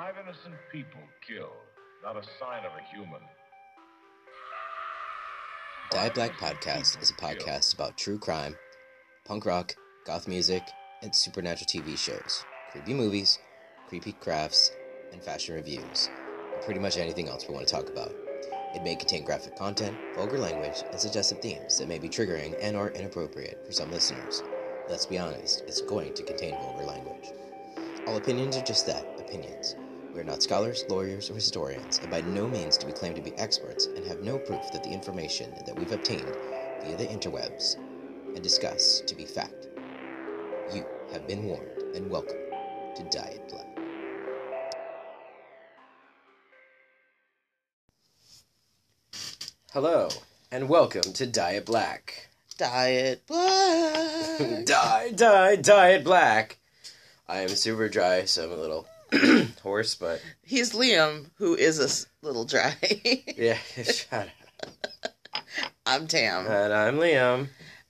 Five innocent people killed. Not a sign of a human. Diet Black Podcast is a podcast about true crime, punk rock, goth music, and supernatural TV shows, creepy movies, creepy crafts, and fashion reviews, and pretty much anything else we want to talk about. It may contain graphic content, vulgar language, and suggestive themes that may be triggering and or inappropriate for some listeners. Let's be honest, it's going to contain vulgar language. All opinions are just that, opinions. We are not scholars, lawyers, or historians, and by no means do we claim to be experts and have no proof that the information that we've obtained via the interwebs and discuss to be fact. You have been warned, and welcome to Diet Black. Hello, and welcome to Diet Black. Diet Black. Die, die, Diet Black. I am super dry, so I'm a little hoarse, but He's Liam, who is a little dry. yeah, shut up. I'm Tam. And I'm Liam.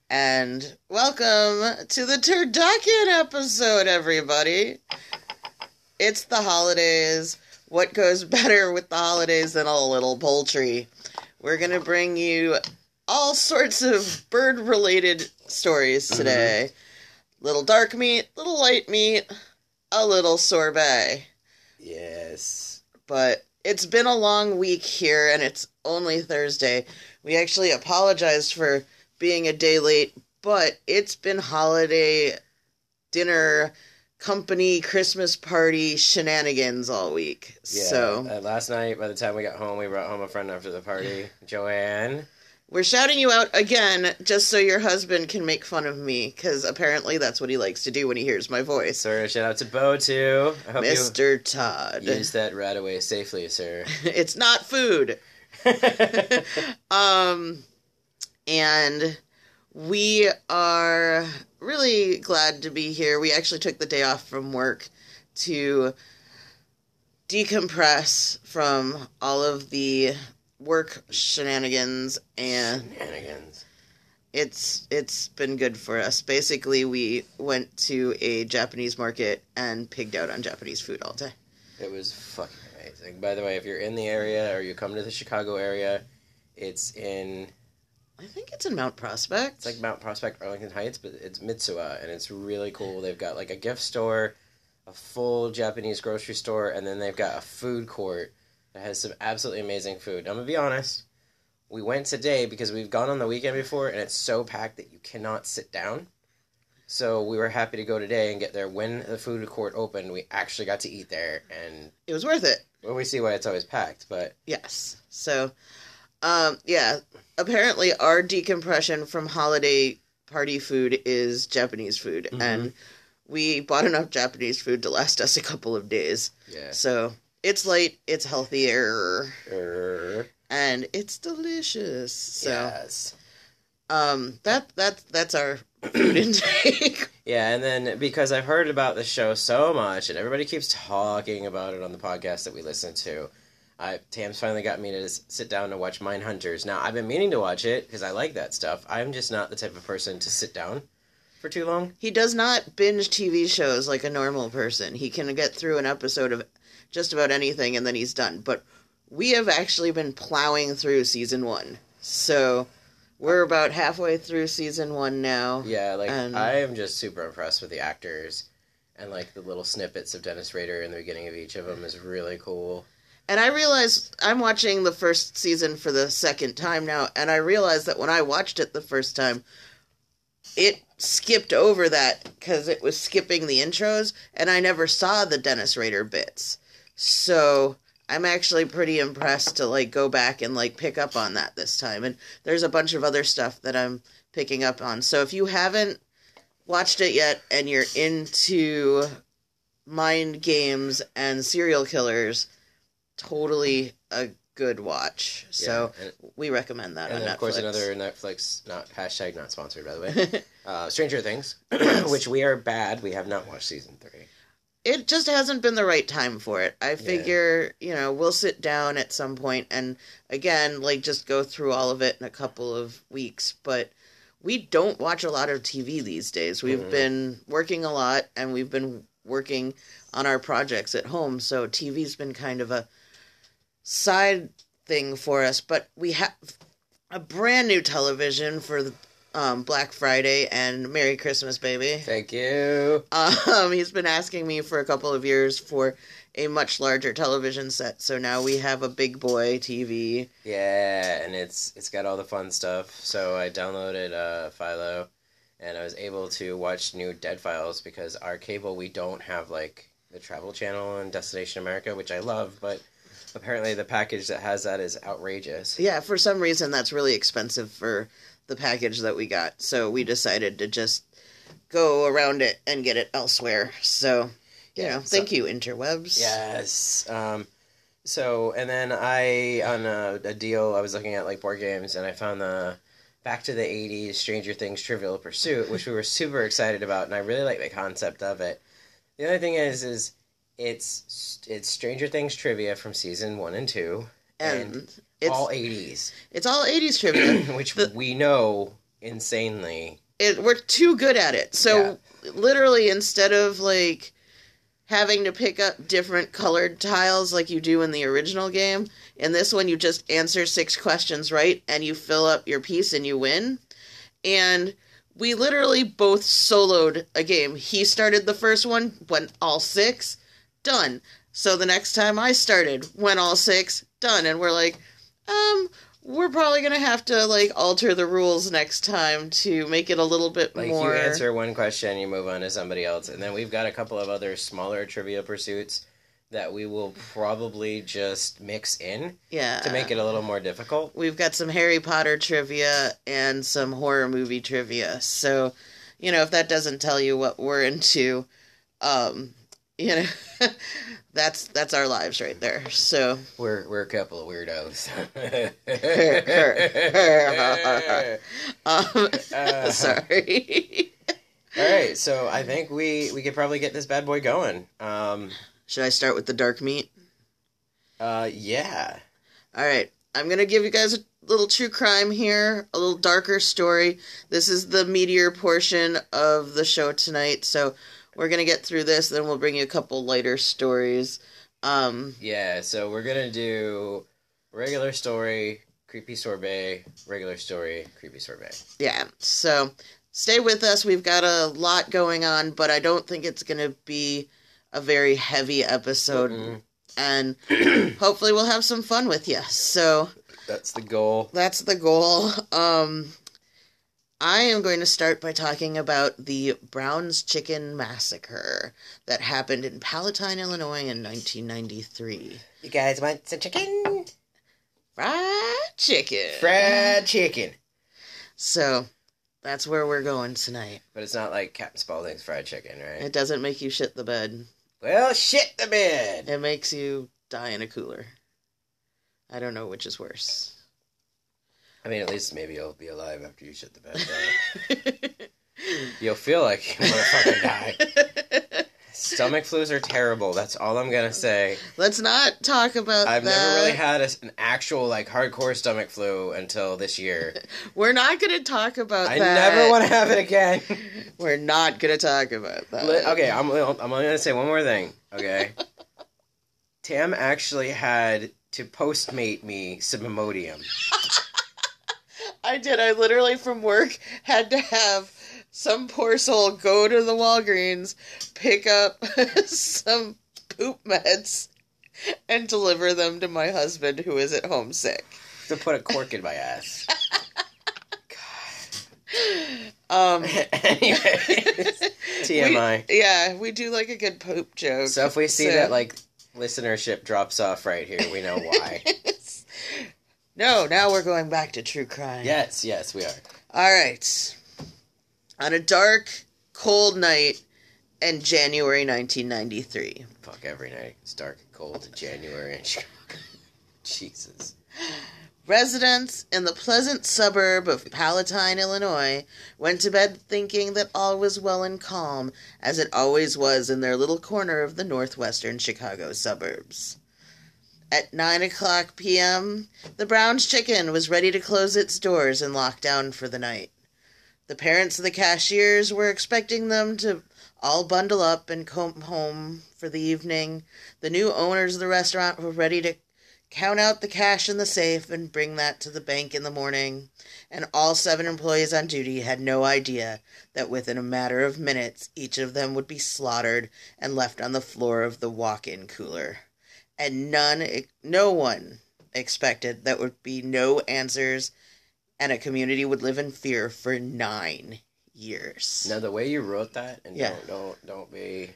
And welcome to the Turducken episode, everybody. It's the holidays. What goes better with the holidays than a little poultry? We're going to bring you all sorts of bird related stories mm-hmm. today. Little dark meat, little light meat, a little sorbet. Yes. but it's been a long week here and it's only Thursday. We actually apologized for being a day late, but it's been holiday dinner, company, Christmas party shenanigans all week. Yeah. So uh, last night, by the time we got home, we brought home a friend after the party, Joanne. We're shouting you out again just so your husband can make fun of me because apparently that's what he likes to do when he hears my voice. So shout out to Bo too. I hope Mr. Todd. you used that right away safely, sir. it's not food. Um, and we are really glad to be here. We actually took the day off from work to decompress from all of the work shenanigans and Shenanigans. it's it's been good for us. Basically, we went to a Japanese market and pigged out on Japanese food all day. It was fucking amazing. By the way, if you're in the area or you come to the Chicago area, it's in I think it's in Mount Prospect. it's like Mount Prospect, Arlington Heights, but it's Mitsuwa, and it's really cool. They've got like a gift store, a full Japanese grocery store, and then they've got a food court that has some absolutely amazing food. I'm gonna be honest. We went today because we've gone on the weekend before, and it's so packed that you cannot sit down. So we were happy to go today and get there when the food court opened. We actually got to eat there, and it was worth it. well, we see why it's always packed. But Yes. So, um, yeah. Apparently, our decompression from holiday party food is Japanese food, Mhm. and we bought enough Japanese food to last us a couple of days. yeah, So it's light, it's healthier, Er, and it's delicious. So, yes. um, that that that's our food intake. Yeah, and then because I've heard about the show so much, and everybody keeps talking about it on the podcast that we listen to, I Tam's finally got me to sit down and watch Mindhunters. Now I've been meaning to watch it because I like that stuff. I'm just not the type of person to sit down for too long. he does not binge TV shows like a normal person. He can get through an episode of just about anything and then he's done. But we have actually been plowing through season one. So we're about halfway through season one now. Yeah, like And- I am just super impressed with the actors, and like the little snippets of Dennis Rader in the beginning of each of them is really cool. And I realize I'm watching the first season for the second time now, and I realized that when I watched it the first time, it skipped over that because it was skipping the intros, and I never saw the Dennis Rader bits. So I'm actually pretty impressed to like go back and like pick up on that this time. And there's a bunch of other stuff that I'm picking up on. So if you haven't watched it yet and you're into mind games and serial killers, totally a good watch. So Yeah, and, we recommend that and on then Netflix. of course another Netflix, not hashtag not sponsored by the way. uh, Stranger Things, which we are bad. We have not watched season three. It just hasn't been the right time for it. I figure, you know, we'll sit down at some point and again, like just go through all of it in a couple of weeks, but we don't watch a lot of TV these days. We've Mhm. been working a lot and we've been working on our projects at home. So TV's been kind of a side thing for us, but we have a brand new television for the um, Black Friday and Merry Christmas, baby. Thank you. Um, he's been asking me for a couple of years for a much larger television set, so now we have a big boy TV. Yeah, and it's it's got all the fun stuff. So I downloaded uh, Philo, and I was able to watch new Dead Files because our cable we don't have like the Travel Channel and Destination America, which I love, but apparently the package that has that is outrageous. Yeah, for some reason that's really expensive for the package that we got, so we decided to just go around it and get it elsewhere. So, you Yeah, know, so- thank you, interwebs. Yes. Um, so and then I on a, a deal I was looking at like board games and I found the Back to the '80s Stranger Things Trivial Pursuit, which we were super excited about, and I really like the concept of it. The other thing is, is it's it's Stranger Things trivia from season one and two, and it's all '80s, it's all '80s trivia. which The- we know insanely. it, we're too good at it. So literally, instead of like having to pick up different colored tiles like you do in the original game, in this one you just answer six questions right and you fill up your piece and you win. And we literally both soloed a game. He started the first one, went all six, done. So the next time I started, went all six, done. And we're like, um, we're probably gonna have to like alter the rules next time to make it a little bit Like more. you answer one question, you move on to somebody else, and then we've got a couple of other smaller trivia pursuits that we will probably just mix in yeah, to make it a little more difficult. We've got some Harry Potter trivia and some horror movie trivia. So, you know, if that doesn't tell you what we're into, um, you know, that's that's our lives right there. So, We're we're a couple of weirdos. um, Uh, sorry. All right, so I think we we could probably get this bad boy going. Um, Should I start with the dark meat? uh, yeah. All right. I'm going to give you guys a little true crime here, a little darker story. This is the meteor portion of the show tonight. So we're going to get through this, then we'll bring you a couple lighter stories. Um, Yeah, so we're gonna do regular story, creepy sorbet, regular story, creepy sorbet. yeah. So stay with us. We've got a lot going on, but I don't think it's going to be a very heavy episode. Mm, And hopefully we'll have some fun with you. So That's the goal. that's the goal. Um, I am going to start by talking about the Brown's Chicken Massacre that happened in Palatine, Illinois in 1993. You guys want some chicken? Fried chicken. Fried chicken. So that's where we're going tonight. But it's not like Captain Spaulding's fried chicken, right? It doesn't make you shit the bed. Well, shit the bed. It makes you die in a cooler. I don't know which is worse. I mean, at least maybe you'll be alive after you shit the bed. You'll feel like you want to fucking die. Stomach flus are terrible. That's all I'm gonna say. Let's not talk about I've that. never really had a, an actual like hardcore stomach flu until this year. We're not to talk about that. I that. never want to have it again. We're not to talk about that. Okay, I'm I'm only gonna say one more thing. Okay, Tam actually had to postmate me some Imodium. I did. I literally from work had to have some poor soul go to the Walgreens, pick up some poop meds, and deliver them to my husband who is at home sick. to put a cork in my ass. Um, Anyways, TMI. we- yeah, we do like a good poop joke. So if we see So- that like listenership drops off right here, we know why. No, now we're going back to true crime. yes, yes, we are. All right. On a dark, cold night in January 1993. Fuck every night. It's dark and cold in January in Chicago. Jesus. Residents in the pleasant suburb of Palatine, Illinois, went to bed thinking that all was well and calm, as it always was in their little corner of the northwestern Chicago suburbs. At 9 o'clock p.m., the Brown's Chicken was ready to close its doors and lock down for the night. The parents of the cashiers were expecting them to all bundle up and come home for the evening. The new owners of the restaurant were ready to count out the cash in the safe and bring that to the bank in the morning. And all seven employees on duty had no idea that within a matter of minutes each of them would be slaughtered and left on the floor of the walk-in cooler. And none no one expected that would be no answers and a community would live in fear for 9 years. Now the way you wrote that, and Yeah. don't don't don't be.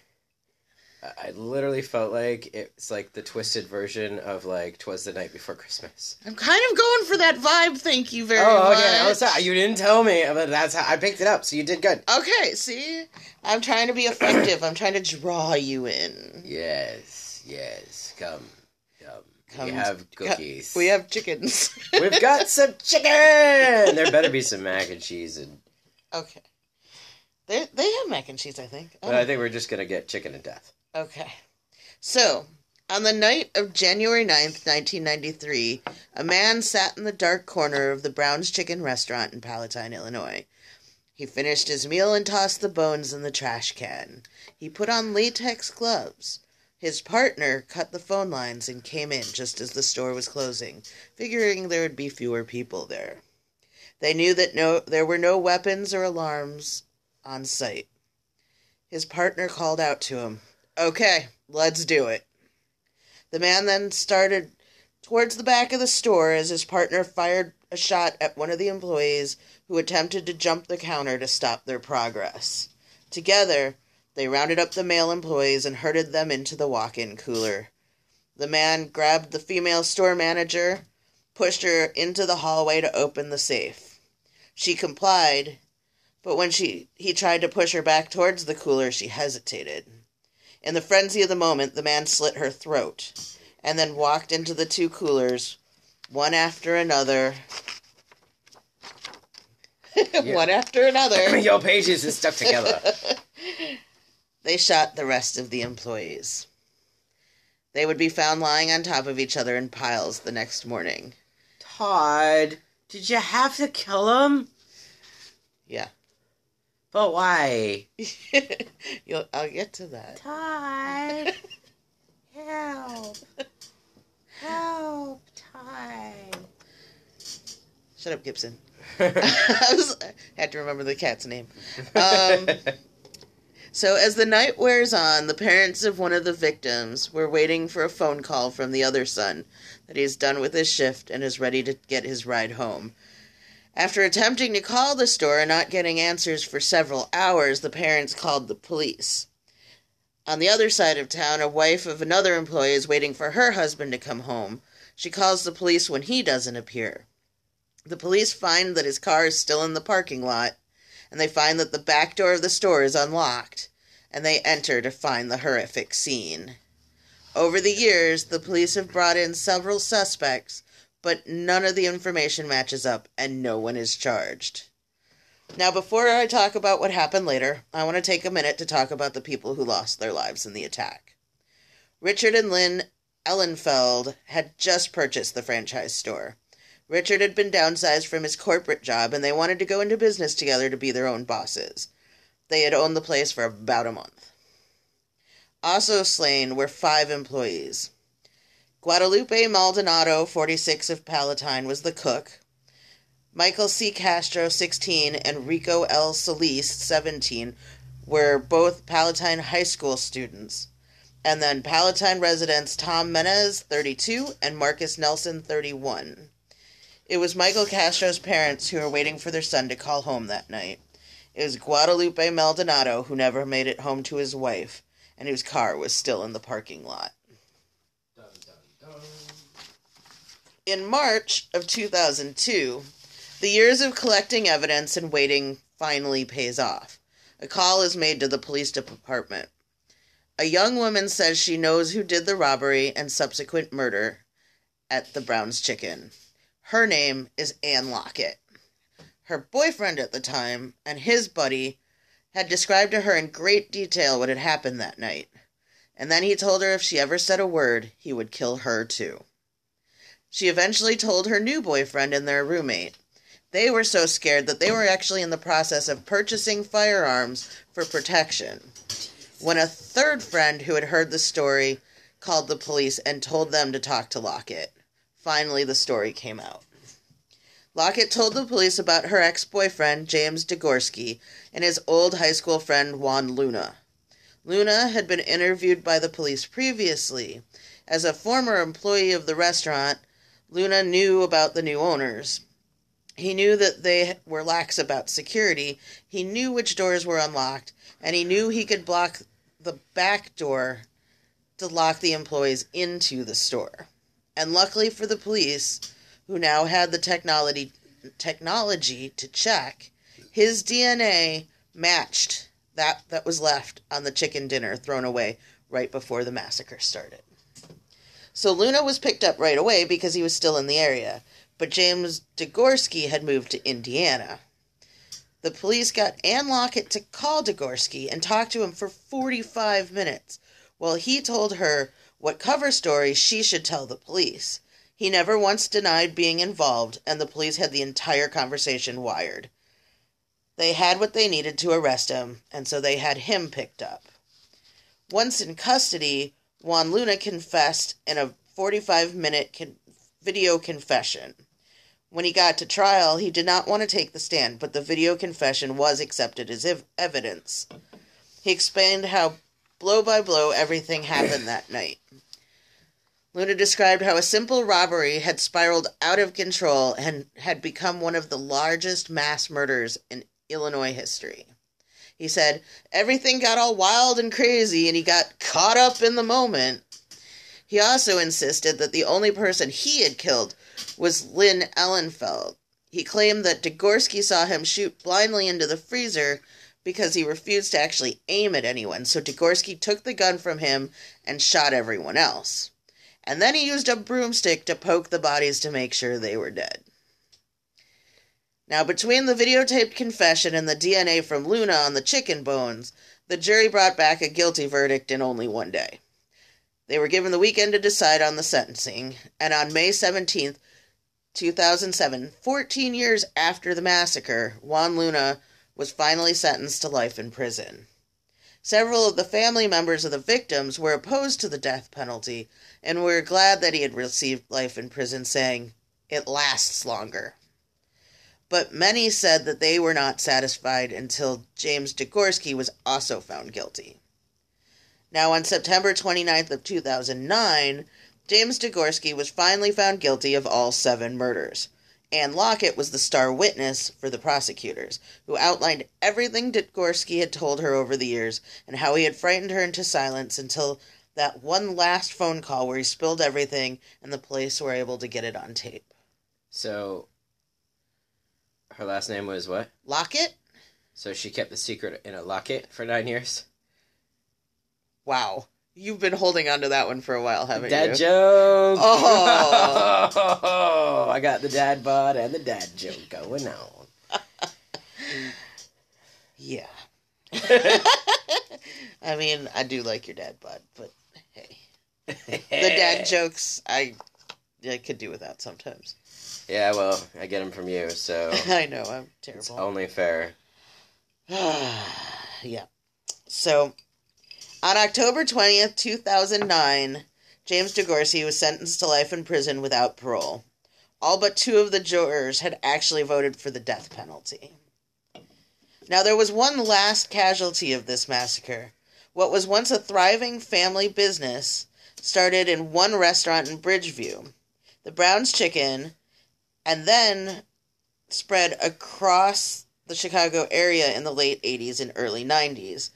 I- literally felt like it's like the twisted version of like "Twas the Night Before Christmas." I'm kind of going for that vibe. Thank you very oh, much. okay. I was sorry. You didn't tell me, but that's how I picked it up. So you did good. Okay, see? I'm trying to be effective. I'm trying to draw you in. Yes, yes. Come, come. Come- we have cookies. We have chickens. We've got some chicken. There better be some mac and cheese, and okay. They they have mac and cheese, I think. but I think we're just gonna get chicken and death. Okay. So, on the night of January 9th, 1993, a man sat in the dark corner of the Brown's Chicken restaurant in Palatine, Illinois. He finished his meal and tossed the bones in the trash can. He put on latex gloves. His partner cut the phone lines and came in just as the store was closing, figuring there would be fewer people there. They knew that no there were no weapons or alarms on site. His partner called out to him, Okay, let's do it. The man then started towards the back of the store as his partner fired a shot at one of the employees who attempted to jump the counter to stop their progress. Together, they rounded up the male employees and herded them into the walk in cooler. The man grabbed the female store manager, pushed her into the hallway to open the safe. She complied, but when she he tried to push her back towards the cooler, she hesitated. In the frenzy of the moment, the man slit her throat and then walked into the two coolers, one after another. one after another. Your pages is stuck together. They shot the rest of the employees. They would be found lying on top of each other in piles the next morning. Todd, did you have to kill him? Yeah. But why? You'll, I'll get to that. Todd, help, help, Todd. Shut up, Gibson. I was had to remember the cat's name. Um, so as the night wears on, the parents of one of the victims were waiting for a phone call from the other son that he's done with his shift and is ready to get his ride home. After attempting to call the store and not getting answers for several hours, the parents called the police. On the other side of town, a wife of another employee is waiting for her husband to come home. She calls the police when he doesn't appear. The police find that his car is still in the parking lot, and they find that the back door of the store is unlocked, and they enter to find the horrific scene. Over the years, the police have brought in several suspects, but none of the information matches up, and no one is charged. Now, before I talk about what happened later, I want to take a minute to talk about the people who lost their lives in the attack. Richard and Lynn Ehlenfeldt had just purchased the franchise store. Richard had been downsized from his corporate job and they wanted to go into business together to be their own bosses. They had owned the place for about a month. Also slain were five employees. Guadalupe Maldonado, 46 of Palatine, was the cook. Michael C. Castro, 16, and Rico L. Solis, 17, were both Palatine High School students. And then Palatine residents Tom Mennes, 32, and Marcus Nelson, 31. It was Michael Castro's parents who were waiting for their son to call home that night. It was Guadalupe Maldonado who never made it home to his wife, and whose car was still in the parking lot. In March of 2002, the years of collecting evidence and waiting finally pays off. A call is made to the police department. A young woman says she knows who did the robbery and subsequent murder at the Brown's Chicken. Her name is Ann Lockett. Her boyfriend at the time and his buddy had described to her in great detail what had happened that night, and then he told her if she ever said a word, he would kill her too. She eventually told her new boyfriend and their roommate, They were so scared that they were actually in the process of purchasing firearms for protection. When a third friend who had heard the story called the police and told them to talk to Lockett. Finally, the story came out. Lockett told the police about her ex boyfriend, James Degorski, and his old high school friend, Juan Luna. Luna had been interviewed by the police previously. As a former employee of the restaurant, Luna knew about the new owners. He knew that they were lax about security, he knew which doors were unlocked, and he knew he could block the back door to lock the employees into the store. And luckily for the police, who now had the technology technology to check, his DNA matched that that was left on the chicken dinner thrown away right before the massacre started. So Luna was picked up right away because he was still in the area, but James Degorski had moved to Indiana. The police got Ann Lockett to call Degorski and talk to him for 45 minutes while he told her what cover story she should tell the police. He never once denied being involved, and the police had the entire conversation wired. They had what they needed to arrest him, and so they had him picked up. Once in custody, Juan Luna confessed in a 45 minute con- video confession. When he got to trial, he did not want to take the stand, but the video confession was accepted as ev- evidence. He explained how blow by blow everything happened that night. Luna described how a simple robbery had spiraled out of control and had become one of the largest mass murders in Illinois history. He said, Everything got all wild and crazy, and he got caught up in the moment. He also insisted that the only person he had killed was Lynn Ehlenfeldt. He claimed that Degorski saw him shoot blindly into the freezer because he refused to actually aim at anyone, so Degorski took the gun from him and shot everyone else. And then he used a broomstick to poke the bodies to make sure they were dead. Now, between the videotaped confession and the DNA from Luna on the chicken bones, the jury brought back a guilty verdict in only one day. They were given the weekend to decide on the sentencing, and on May 17th, 2007, 14 years after the massacre, Juan Luna was finally sentenced to life in prison. Several of the family members of the victims were opposed to the death penalty and were glad that he had received life in prison, saying, It lasts longer. But many said that they were not satisfied until James Degorski was also found guilty. Now, on September 29th of 2009, James Degorski was finally found guilty of all seven murders. Ann Lockett was the star witness for the prosecutors, who outlined everything Degorski had told her over the years and how he had frightened her into silence until that one last phone call where he spilled everything and the police were able to get it on tape. So, her last name was what? Lockett? So she kept the secret in a locket for nine years. Wow. You've been holding on to that one for a while, haven't Dad you? Dad joke. Oh. I got the dad bod and the dad joke going on. Yeah. I mean, I do like your dad bod, but hey. The dad jokes, I, I could do without sometimes. Yeah, well, I get them from you, so I know, I'm terrible. it's terrible. only fair. yeah. So, on October 20th, 2009, James Degorski was sentenced to life in prison without parole. All but two of the jurors had actually voted for the death penalty. Now, there was one last casualty of this massacre. What was once a thriving family business started in one restaurant in Bridgeview, the Brown's Chicken, and then spread across the Chicago area in the late 80s and early 90s.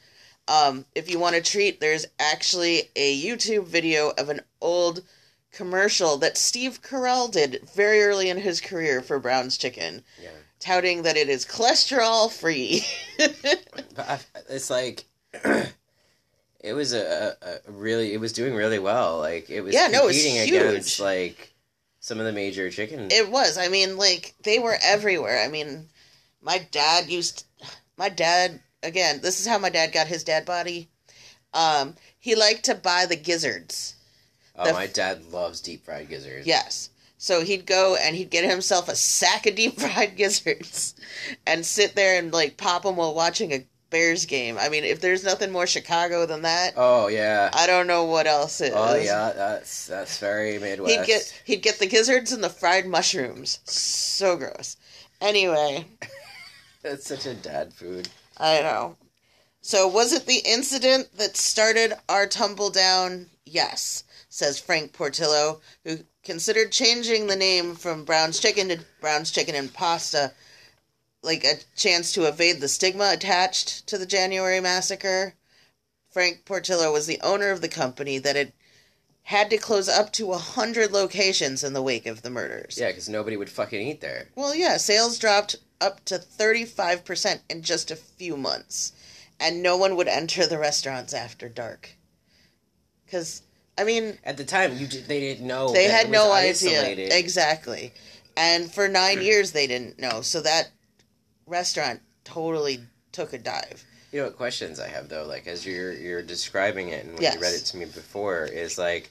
Um, if you want to treat, there's actually a YouTube video of an old commercial that Steve Carell did very early in his career for Brown's Chicken, Yeah. touting that it is cholesterol free. But I, it's like it was a, a, really it was doing really well. Like it was Yeah, no, it was competing huge. against like some of the major chicken. It was. I mean, like they were everywhere. I mean, my dad used my dad again. This is how my dad got his dad body. Um, he liked to buy the gizzards. oh, the- my dad loves deep fried gizzards. Yes, So he'd go and he'd get himself a sack of deep fried gizzards and sit there and like pop them while watching a Bears game. I mean, if there's nothing more Chicago than that, Oh yeah. I don't know what else is. Oh yeah, that's that's very Midwest. He'd get he'd get the gizzards and the fried mushrooms. So gross. Anyway, That's such a dad food. I know. So was it the incident that started our tumble down? Yes, says Frank Portillo, who considered changing the name from Brown's Chicken to Brown's Chicken and Pasta like a chance to evade the stigma attached to the January massacre. Frank Portillo was the owner of the company that had had to close up to a hundred locations in the wake of the murders. Yeah, because nobody would fucking eat there. Well, yeah, sales dropped up to 35% in just a few months. And no one would enter the restaurants after dark. Because, I mean, At the time, you ju- they didn't know. they had no isolated. idea. Exactly. And for nine years, they didn't know. So that restaurant totally took a dive. You know what questions I have though, like as you're you're describing it and when Yes. you read it to me before, is like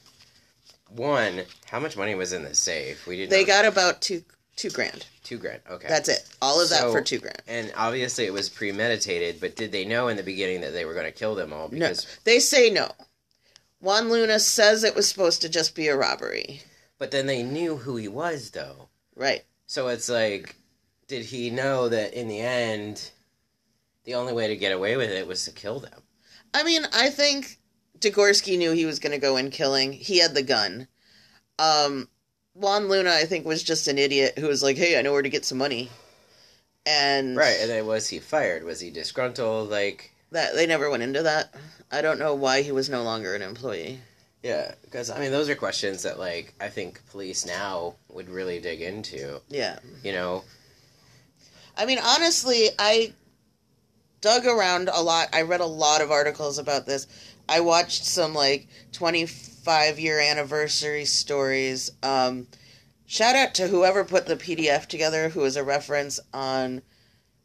one, how much money was in the safe? We didn't They know. got about two two grand. Two grand. Okay. That's it. All of that So- for two grand. and obviously it was premeditated, but did they know in the beginning that they were gonna kill them all? No, Because they say no. Juan Luna says it was supposed to just be a robbery. but then they knew who he was though. Right. So it's like did he know that in the end the only way to get away with it was to kill them? I mean, I think Degorski knew he was going to go in killing. He had the gun. Um, Juan Luna, I think, was just an idiot who was like, "Hey, I know where to get some money," and Right, and then was he fired? Was he disgruntled? Like that they never went into that. I don't know why he was no longer an employee. Yeah, because I mean, those are questions that like I think police now would really dig into. Yeah, You know, I mean, honestly, I dug around a lot. I read a lot of articles about this. I watched some like 25 year anniversary stories. Um, shout out to whoever put the PDF together, who is a reference on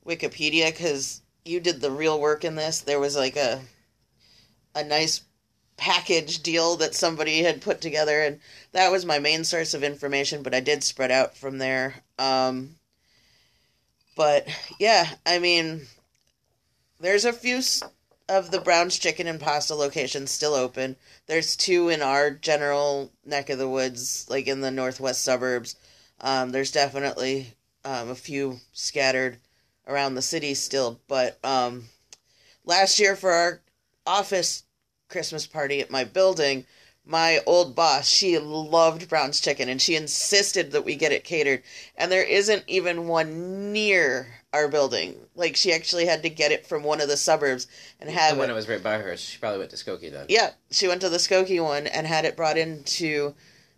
Wikipedia, because you did the real work in this. There was like a a nice package deal that somebody had put together, and that was my main source of information. But I did spread out from there. Um, but yeah, I mean, there's a few s- of the Brown's Chicken and Pasta locations still open. There's two in our general neck of the woods, like in the northwest suburbs. Um, there's definitely um, a few scattered around the city still. But um, last year for our office Christmas party at my building, my old boss, she loved Brown's Chicken and she insisted that we get it catered. And there isn't even one near our building. Like she actually had to get it from one of the suburbs and have the one it. that was right by her, she probably went to Skokie then. Yeah, she went to the Skokie one and had it brought into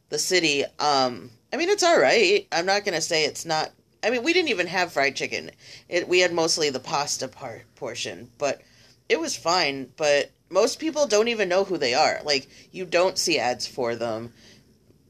the city. Um, I mean, it's all right. I'm not gonna say it's not. I mean, we didn't even have fried chicken. It we had mostly the pasta part portion, but it was fine. But most people don't even know who they are. Like you don't see ads for them.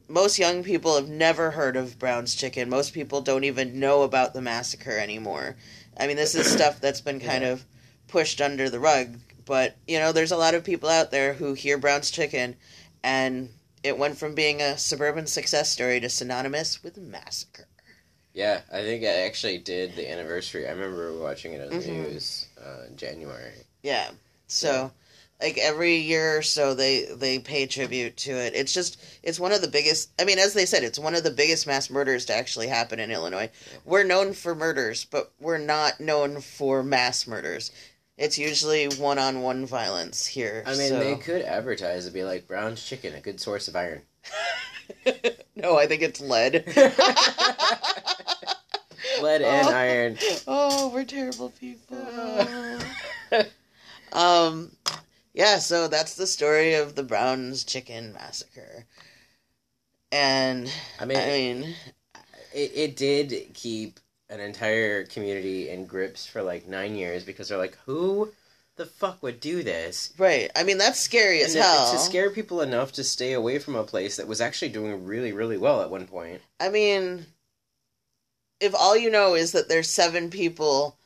Most young people have never heard of Brown's Chicken. Most people don't even know about the massacre anymore. I mean, this is stuff that's been kind Yeah. of pushed under the rug. But, you know, there's a lot of people out there who hear Brown's Chicken and it went from being a suburban success story to synonymous with massacre. Yeah, I think I actually did the anniversary. I remember watching it on the Mhm. news uh, in January. Yeah. So, like every year or so, they they pay tribute to it. It's just it's one of the biggest. I mean, as they said, it's one of the biggest mass murders to actually happen in Illinois. We're known for murders, but we're not known for mass murders. It's usually one on one violence here. I mean, so- they could advertise and be like Brown's Chicken, a good source of iron. no, I think it's lead. Lead and Oh. iron. oh, we're terrible people. um, yeah. So that's the story of the Brown's Chicken Massacre. And I mean, I mean, it, it did keep an entire community in grips for like nine years because they're like, who the fuck would do this? right. I mean, that's scary as And it- hell. to scare people enough to stay away from a place that was actually doing really, really well at one point. I mean, if all you know is that there's seven people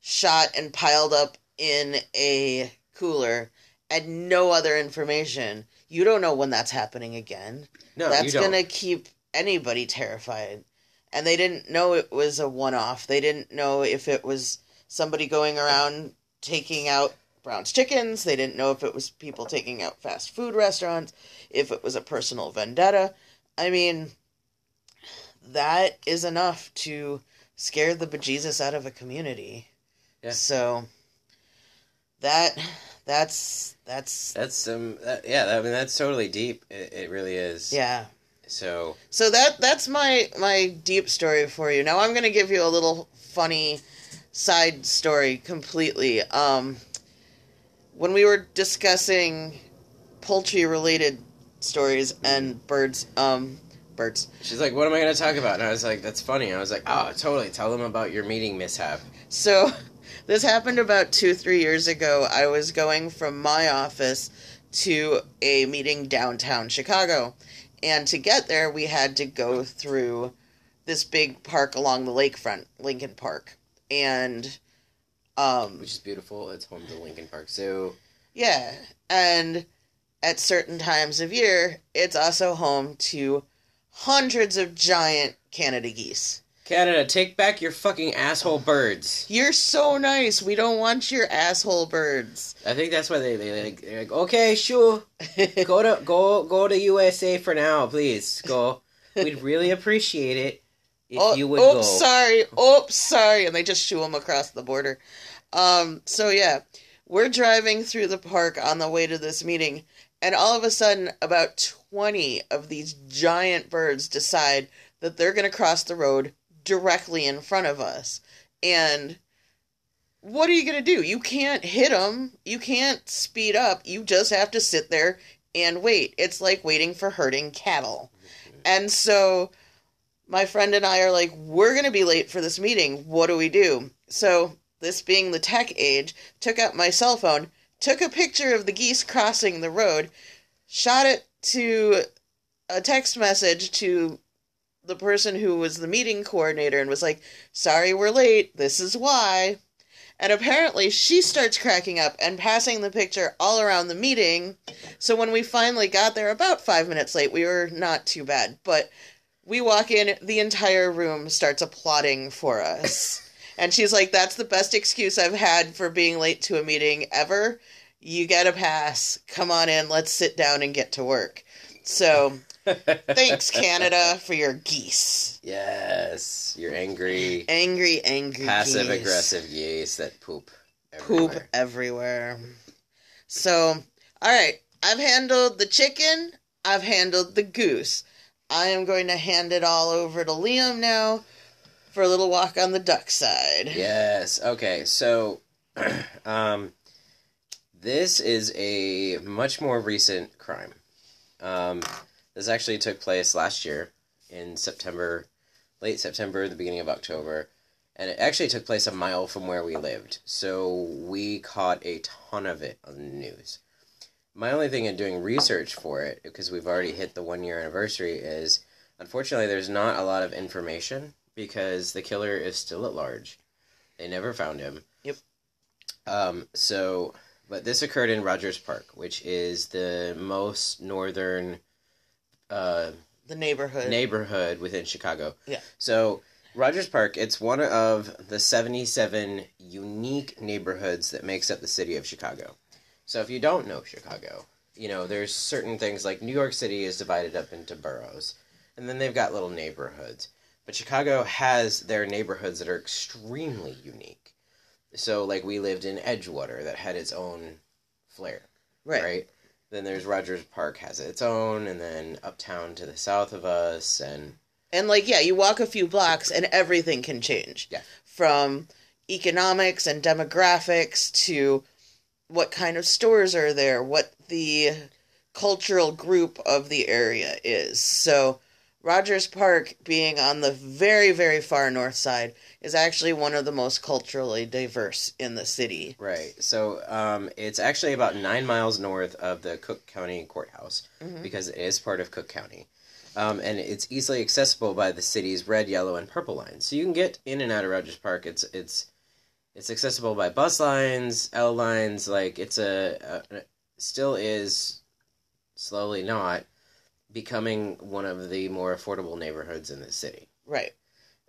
shot and piled up in a cooler and no other information, you don't know when that's happening again. No, that's don't. gonna keep anybody terrified. And they didn't know it was a one off. They didn't know if it was somebody going around taking out Brown's chickens. They didn't know if it was people taking out fast food restaurants, if it was a personal vendetta. I mean, that is enough to scare the bejesus out of a community. Yeah. So that that's that's That's um that, yeah, I mean that's totally deep. It, it really is. yeah. So So that that's my my deep story for you. Now I'm going to give you a little funny side story completely. Um when we were discussing poultry related stories and birds um birds. she's like, "What am I going to talk about?" And I was like, "That's funny." I was like, "Oh, totally. Tell them about your meeting mishap." So this happened about 2 3 years ago. I was going from my office to a meeting downtown Chicago. And to get there, we had to go through this big park along the lakefront, Lincoln Park. And um which is beautiful. It's home to Lincoln Park Zoo. yeah, and at certain times of year, it's also home to hundreds of giant Canada geese. Canada, take back your fucking asshole birds. You're so nice. We don't want your asshole birds. I think that's why they they like, they're like, okay, sure, go to go go to USA for now, please. Go. We'd really appreciate it if oh, you would oops, go. sorry. Oops, sorry. And they just shoo them across the border. Um, so yeah, we're driving through the park on the way to this meeting, and all of a sudden, about 20 of these giant birds decide that they're going to cross the road directly in front of us. And what are you going to do? You can't hit them. You can't speed up. You just have to sit there and wait. It's like waiting for herding cattle. And so my friend and I are like, we're going to be late for this meeting. What do we do? So, this being the tech age, took out my cell phone, took a picture of the geese crossing the road, shot it to a text message to the person who was the meeting coordinator and was like, sorry we're late. This is why. And apparently, she starts cracking up and passing the picture all around the meeting. So when we finally got there, about five minutes late, we were not too bad. But we walk in, the entire room starts applauding for us. and she's like, That's the best excuse I've had for being late to a meeting ever. You get a pass. Come on in. Let's sit down and get to work. So thanks, Canada, for your geese. Yes, you're angry, Angry, angry passive geese. aggressive geese that poop. poop everywhere. everywhere. So, all right, I've handled the chicken, I've handled the goose. I am going to hand it all over to Liam now for a little walk on the duck side. Yes. Okay. So, um, this is a much more recent crime. Um, this actually took place last year in September, late September, the beginning of October, and it actually took place a mile from where we lived. So we caught a ton of it on the news. My only thing in doing research for it, because we've already hit the one year anniversary, is unfortunately there's not a lot of information because the killer is still at large. They never found him. Yep. Um, so, but this occurred in Rogers Park, which is the most northern uh, The neighborhood. neighborhood within Chicago. Yeah. So, Rogers Park, it's one of the 77 unique neighborhoods that makes up the city of Chicago. So, if you don't know Chicago, you know, there's certain things like New York City is divided up into boroughs, and then they've got little neighborhoods. But Chicago has their neighborhoods that are extremely unique. So, like, we lived in Edgewater that had its own flair right. right? Then there's Rogers Park has its own, and then uptown to the south of us, and And like, yeah, you walk a few blocks and everything can change. Yeah. From economics and demographics to what kind of stores are there, what the cultural group of the area is. So, Rogers Park, being on the very, very far north side, is actually one of the most culturally diverse in the city. right. So um, it's actually about nine miles north of the Cook County Courthouse Mhm. because it is part of Cook County, um, and it's easily accessible by the city's red, yellow, and purple lines. So you can get in and out of Rogers Park. It's it's it's accessible by bus lines, L lines. Like it's a, a still is slowly not becoming one of the more affordable neighborhoods in the city. Right.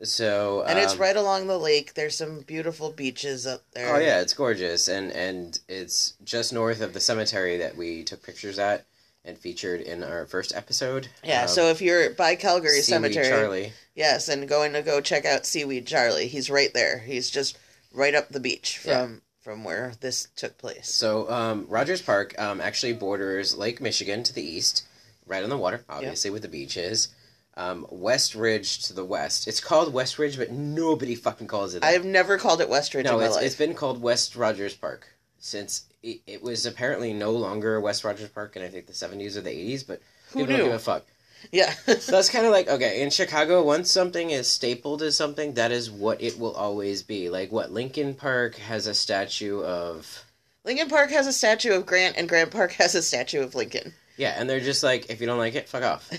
So And it's um, right along the lake. There's some beautiful beaches up there. Oh yeah, it's gorgeous, and and it's just north of the cemetery that we took pictures at and featured in our first episode. Yeah, of so if you're by Calvary Seaweed Cemetery, Charlie. yes, and going to go check out Seaweed Charlie, he's right there. He's just right up the beach from Yeah. from where this took place. So um, Rogers Park um, actually borders Lake Michigan to the east, right on the water, obviously with the beaches. Um, West Ridge to the west. It's called West Ridge, but nobody fucking calls it. That. I've never called it Westridge no, in my it's, life. it's been called West Rogers Park since it, it was apparently no longer West Rogers Park in I think the seventies or the eighties, but Who people don't knew? give a fuck. Yeah. So that's kind of like okay in Chicago. Once something is stapled as something, that is what it will always be. Like what Lincoln Park has a statue of. Lincoln Park has a statue of Grant, and Grant Park has a statue of Lincoln. Yeah, and they're just like, if you don't like it, fuck off.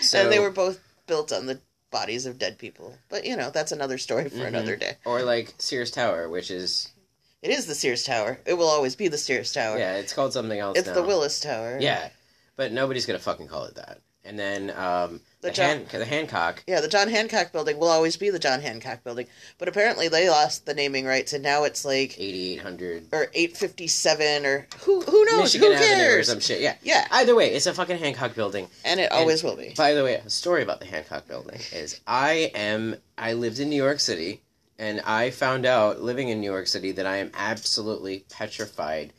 so, and they were both built on the bodies of dead people. But, you know, that's another story for Mhm. another day. or like Sears Tower, which is It is the Sears Tower. It will always be the Sears Tower. yeah, it's called something else. it's now. the Willis Tower. Yeah, but nobody's gonna fucking call it that. And then um, The the, John- Han- the Hancock. Yeah, the John Hancock building will always be the John Hancock building. But apparently they lost the naming rights and now it's like Eighty eight hundred or 857 or who who knows? Michigan who Avenue or some shit. Yeah. Yeah, Either way, it's a fucking Hancock building. and it always will be. By the way, a story about the Hancock building is I am I lived in New York City and I found out living in New York City that I am absolutely petrified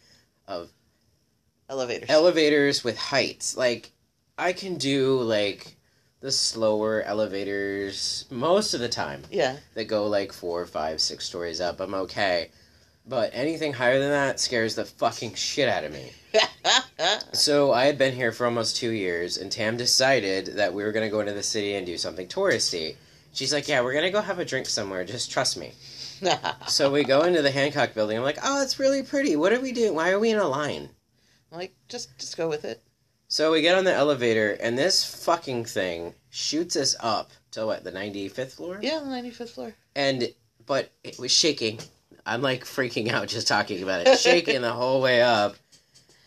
of Elevators. elevators with heights. Like I can do like the slower elevators most of the time yeah. that go like four, five, six stories up. I'm okay. But anything higher than that scares the fucking shit out of me. So I had been here for almost two years, and Tam decided that we were going to go into the city and do something touristy. She's like, "Yeah, we're going to go have a drink somewhere. Just trust me." So we go into the Hancock Building. I'm like, "Oh, it's really pretty. What are we doing? Why are we in a line?" I'm like just just go with it. So we get on the elevator, and this fucking thing shoots us up to what the 95th floor. Yeah, the 95th floor. and but it was shaking. I'm like freaking out just talking about it, shaking the whole way up.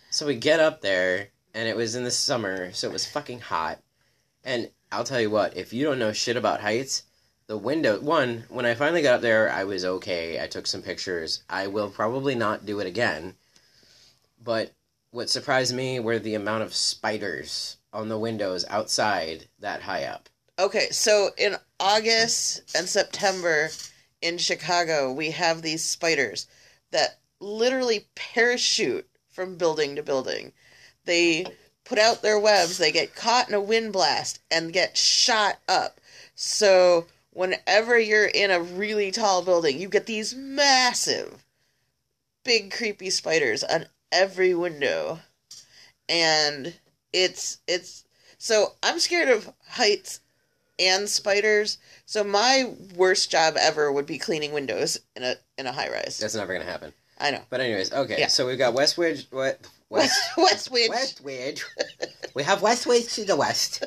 So we get up there, and it was in the summer, so it was fucking hot. And I'll tell you what, if you don't know shit about heights, the window one when I finally got up there, I was okay. I took some pictures. I will probably not do it again. But what surprised me were the amount of spiders on the windows outside that high up. Okay, so in August and September in Chicago, we have these spiders that literally parachute from building to building. They put out their webs, they get caught in a wind blast and get shot up. So whenever you're in a really tall building, you get these massive, big, creepy spiders on every window. And it's, it's, so I'm scared of heights and spiders. So my worst job ever would be cleaning windows in a in a high rise. That's never gonna happen. I know. But anyways, okay. Yeah. So we've got Westwidge, what West Westwidge. Westwidge. we have Westwidge to the west,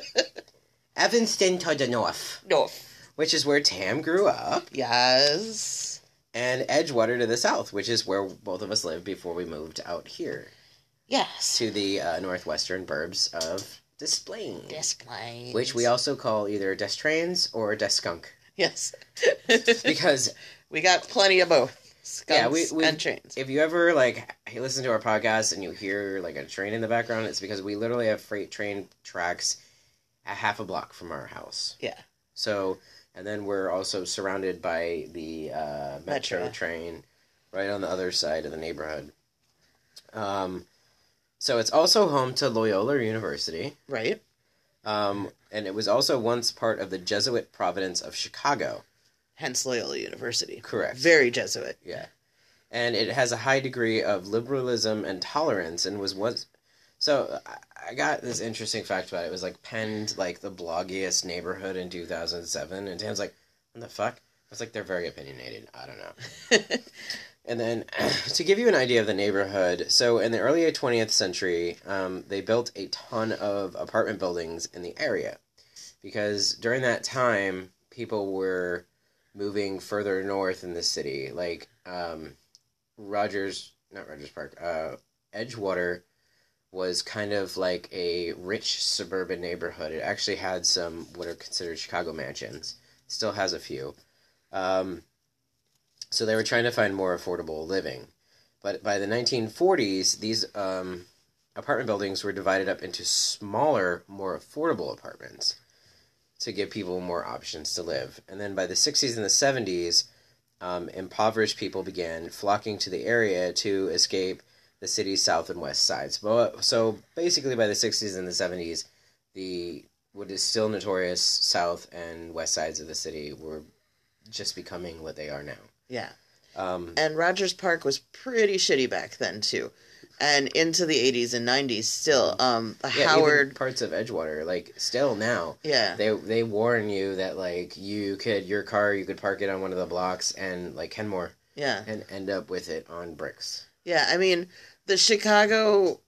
Evanston to the north, North. which is where Tam grew up, Yes. And Edgewater to the south, which is where both of us lived before we moved out here Yes. to the uh, northwestern burbs of Des Plaines, Displays. which we also call either Des Trains or Des Skunk, Yes. because we got plenty of both. Skunks Yeah, we- we- and trains. if you ever like you listen to our podcast and you hear like a train in the background, it's because we literally have freight train tracks a half a block from our house. Yeah. So, and then we're also surrounded by the uh, metro, Metro. train right on the other side of the neighborhood. Um, so it's also home to Loyola University, Right. um, and it was also once part of the Jesuit province of Chicago. Hence Loyola University. Correct. Very Jesuit. Yeah. And it has a high degree of liberalism and tolerance and was was so I- got this interesting fact about it. It was like penned like the bloggiest neighborhood in 2007 and Dan's like, "What the fuck?" I was like, "They're very opinionated. I don't know." and then to give you an idea of the neighborhood, so in the early 20th century, um, they built a ton of apartment buildings in the area because during that time people were moving further north in the city, like um, Rogers, not Rogers Park, uh, Edgewater was kind of like a rich suburban neighborhood. It actually had some what are considered Chicago mansions. Still has a few. Um, so they were trying to find more affordable living. But by the 1940s, these um, apartment buildings were divided up into smaller, more affordable apartments to give people more options to live. And then by the 60s and the 70s, um, impoverished people began flocking to the area to escape the city's south and west sides. But, so basically, by the 60s and the 70s, the what is still notorious south and west sides of the city were just becoming what they are now. Yeah. Um, And Rogers Park was pretty shitty back then too. And into the 80s and 90s still um the yeah, Howard parts of Edgewater, like still now, yeah. they they warn you that like you could your car you could park it on one of the blocks and like Kenmore yeah. and end up with it on bricks. Yeah, I mean, the Chicago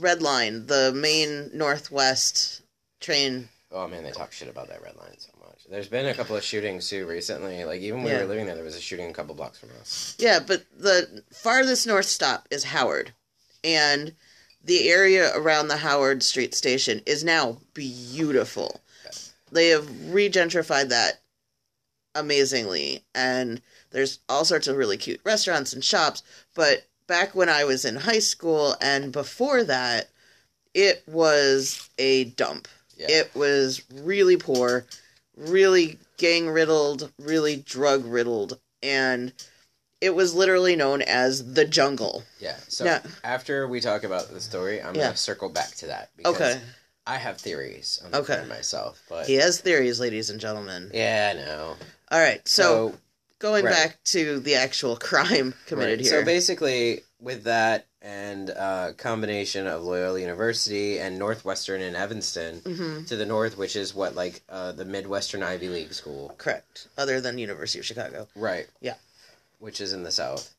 Red Line, the main northwest train. Oh man, they talk shit about that red line so much. There's been a couple of shootings too recently. Like even when Yeah. we were living there, there was a shooting a couple blocks from us. Yeah, but the farthest north stop is Howard. And the area around the Howard Street station is now beautiful. They have regentrified that amazingly. And there's all sorts of really cute restaurants and shops. But back when I was in high school and before that, it was a dump. Yeah. It was really poor, really gang riddled, really drug riddled, and it was literally known as the jungle. Yeah. So Yeah. after we talk about the story, I'm Yeah. gonna circle back to that because Okay. I have theories on Okay. okay. myself. But He has theories, ladies and gentlemen. yeah, I know. All right, so, going right. back to the actual crime committed Right. here. So basically, with that and uh, combination of Loyola University and Northwestern in Evanston hmm to the north, which is what like uh, the Midwestern Ivy League school, Correct. Other than University of Chicago. right? Yeah. Which is in the south,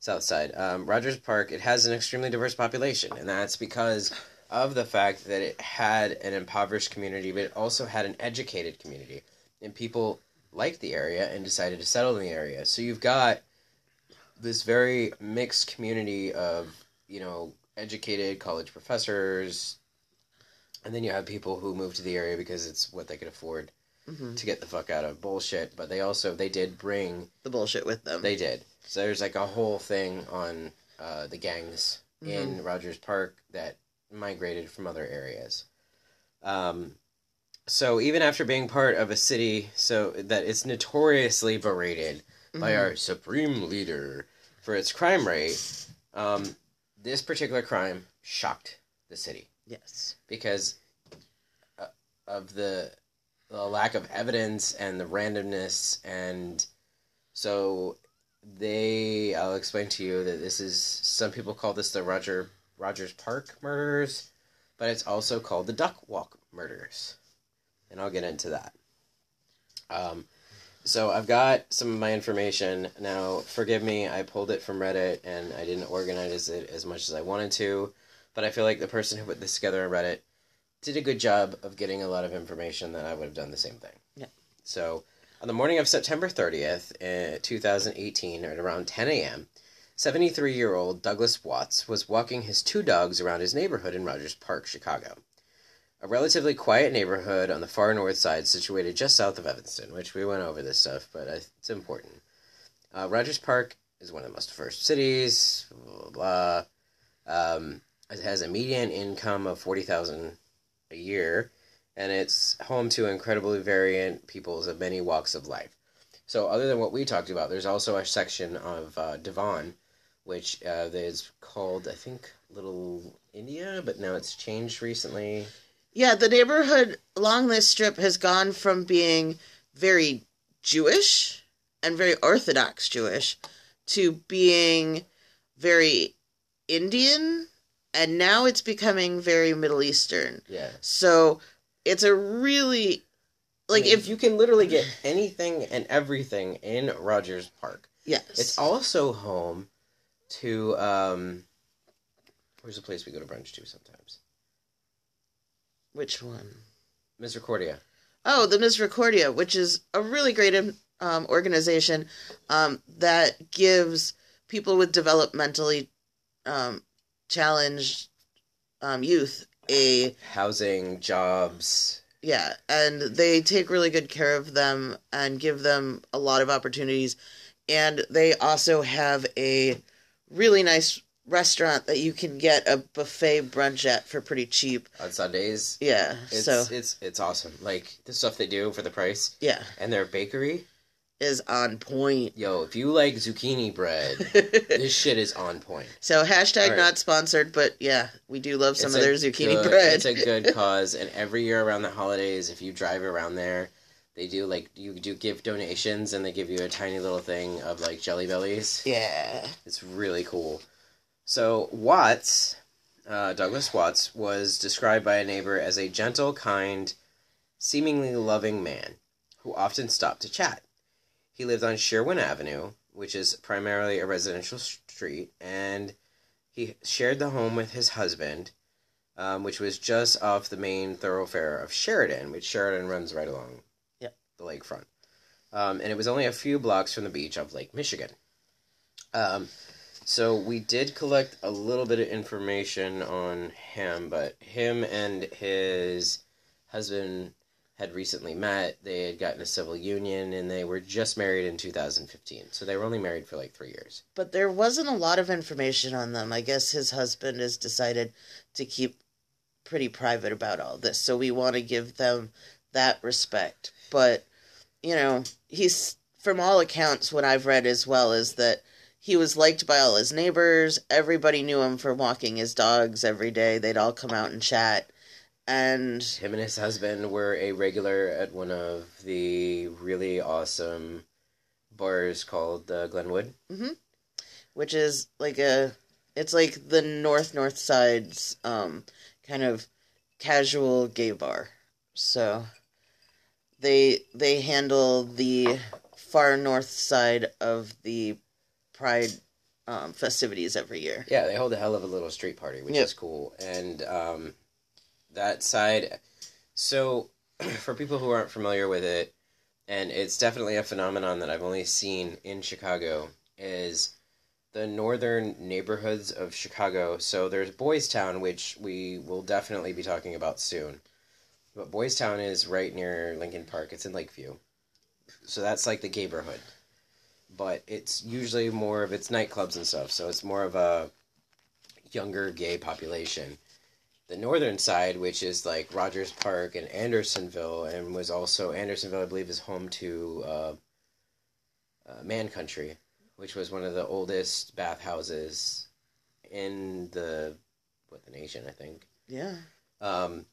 south side. Um, Rogers Park. It has an extremely diverse population, and that's because of the fact that it had an impoverished community, but it also had an educated community, and people liked the area and decided to settle in the area. So you've got this very mixed community of you know educated college professors and then you have people who move to the area because it's what they could afford hmm to get the fuck out of bullshit but they also they did bring The bullshit with them. they did so there's like a whole thing on uh, the gangs in rogers park that migrated from other areas um, so even after being part of a city so that it's notoriously berated by Mhm. our supreme leader for its crime rate, um, this particular crime shocked the city Yes. because uh, of the, the lack of evidence and the randomness and so they I'll explain to you that this is some people call this the Roger Rogers Park murders, but it's also called the Duck Walk murders. And I'll get into that. Um so I've got some of my information. Now, forgive me, I pulled it from Reddit and I didn't organize it as much as I wanted to, but I feel like the person who put this together on Reddit did a good job of getting a lot of information that I would have done the same thing. Yeah. So, on the morning of September 30th, uh, 2018, at around 10 a.m., 73 year old Douglas Watts was walking his two dogs around his neighborhood in Rogers Park, Chicago. A relatively quiet neighborhood on the far north side, situated just south of Evanston, which we went over this stuff, but it's important. Uh, Rogers Park is one of the most diverse cities, blah, blah, blah. Um, it has a median income of 40000 a year, and it's home to incredibly variant peoples of many walks of life. So, other than what we talked about, there's also a section of uh, Devon, which uh, is called, I think, Little India, but now it's changed recently. Yeah, the neighborhood along this strip has gone from being very Jewish and very Orthodox Jewish to being very Indian, and now it's becoming very Middle Eastern. Yeah. So it's a really like I mean, if you can literally get anything and everything in Rogers Park. yes, It's also home to um where's the place we go to brunch to sometimes? Which one? Misericordia. Oh, the Misericordia, which is a really great um, organization um, that gives people with developmentally um, challenged um, youth a Housing, jobs. yeah, and they take really good care of them and give them a lot of opportunities. And they also have a really nice restaurant that you can get a buffet brunch at for pretty cheap. on Sundays. Yeah, It's so it's it's awesome. Like the stuff they do for the price yeah, and their bakery. is on point. Yo, if you like zucchini bread, this shit is on point. So hashtag right. not sponsored, but yeah, we do love some It's of their zucchini good- bread. It's a good cause, and every year around the holidays, if you drive around there, they do like you do give donations, and they give you a tiny little thing of like Jelly Bellies. yeah, It's really cool. So Watts, uh, Douglas Watts, was described by a neighbor as a gentle, kind, seemingly loving man who often stopped to chat. He lived on Sherwin Avenue, which is primarily a residential street, and he shared the home with his husband, um, which was just off the main thoroughfare of Sheridan, which Sheridan runs right along Yep. the lakefront. Um, and it was only a few blocks from the beach of Lake Michigan. Um, so we did collect a little bit of information on him, but him and his husband had recently met. They had gotten a civil union, and they were just married in 2015. So they were only married for like three years. but there wasn't a lot of information on them. I guess his husband has decided to keep pretty private about all this, so we want to give them that respect. But you know, he's from all accounts, what I've read as well is that he was liked by all his neighbors. Everybody knew him for walking his dogs every day. They'd all come out and chat. And Him and his husband were a regular at one of the really awesome bars called uh, Glenwood. which is like a it's like the north north side's um kind of casual gay bar so they they handle the far north side of the pride um, festivities every year Yeah, they hold a hell of a little street party, which Yep. is cool. And um, that side, so for people who aren't familiar with it, and it's definitely a phenomenon that I've only seen in Chicago, is the northern neighborhoods of Chicago. So there's Boys Town, which we will definitely be talking about soon. But Boys Town is right near Lincoln Park. It's in Lakeview. So that's like the neighborhood. But it's usually more of its nightclubs and stuff. So it's more of a younger gay population. The northern side, which is like Rogers Park and Andersonville, and was also Andersonville, I believe, is home to uh, uh, Man Country, which was one of the oldest bathhouses in the what the nation, I think. yeah Um,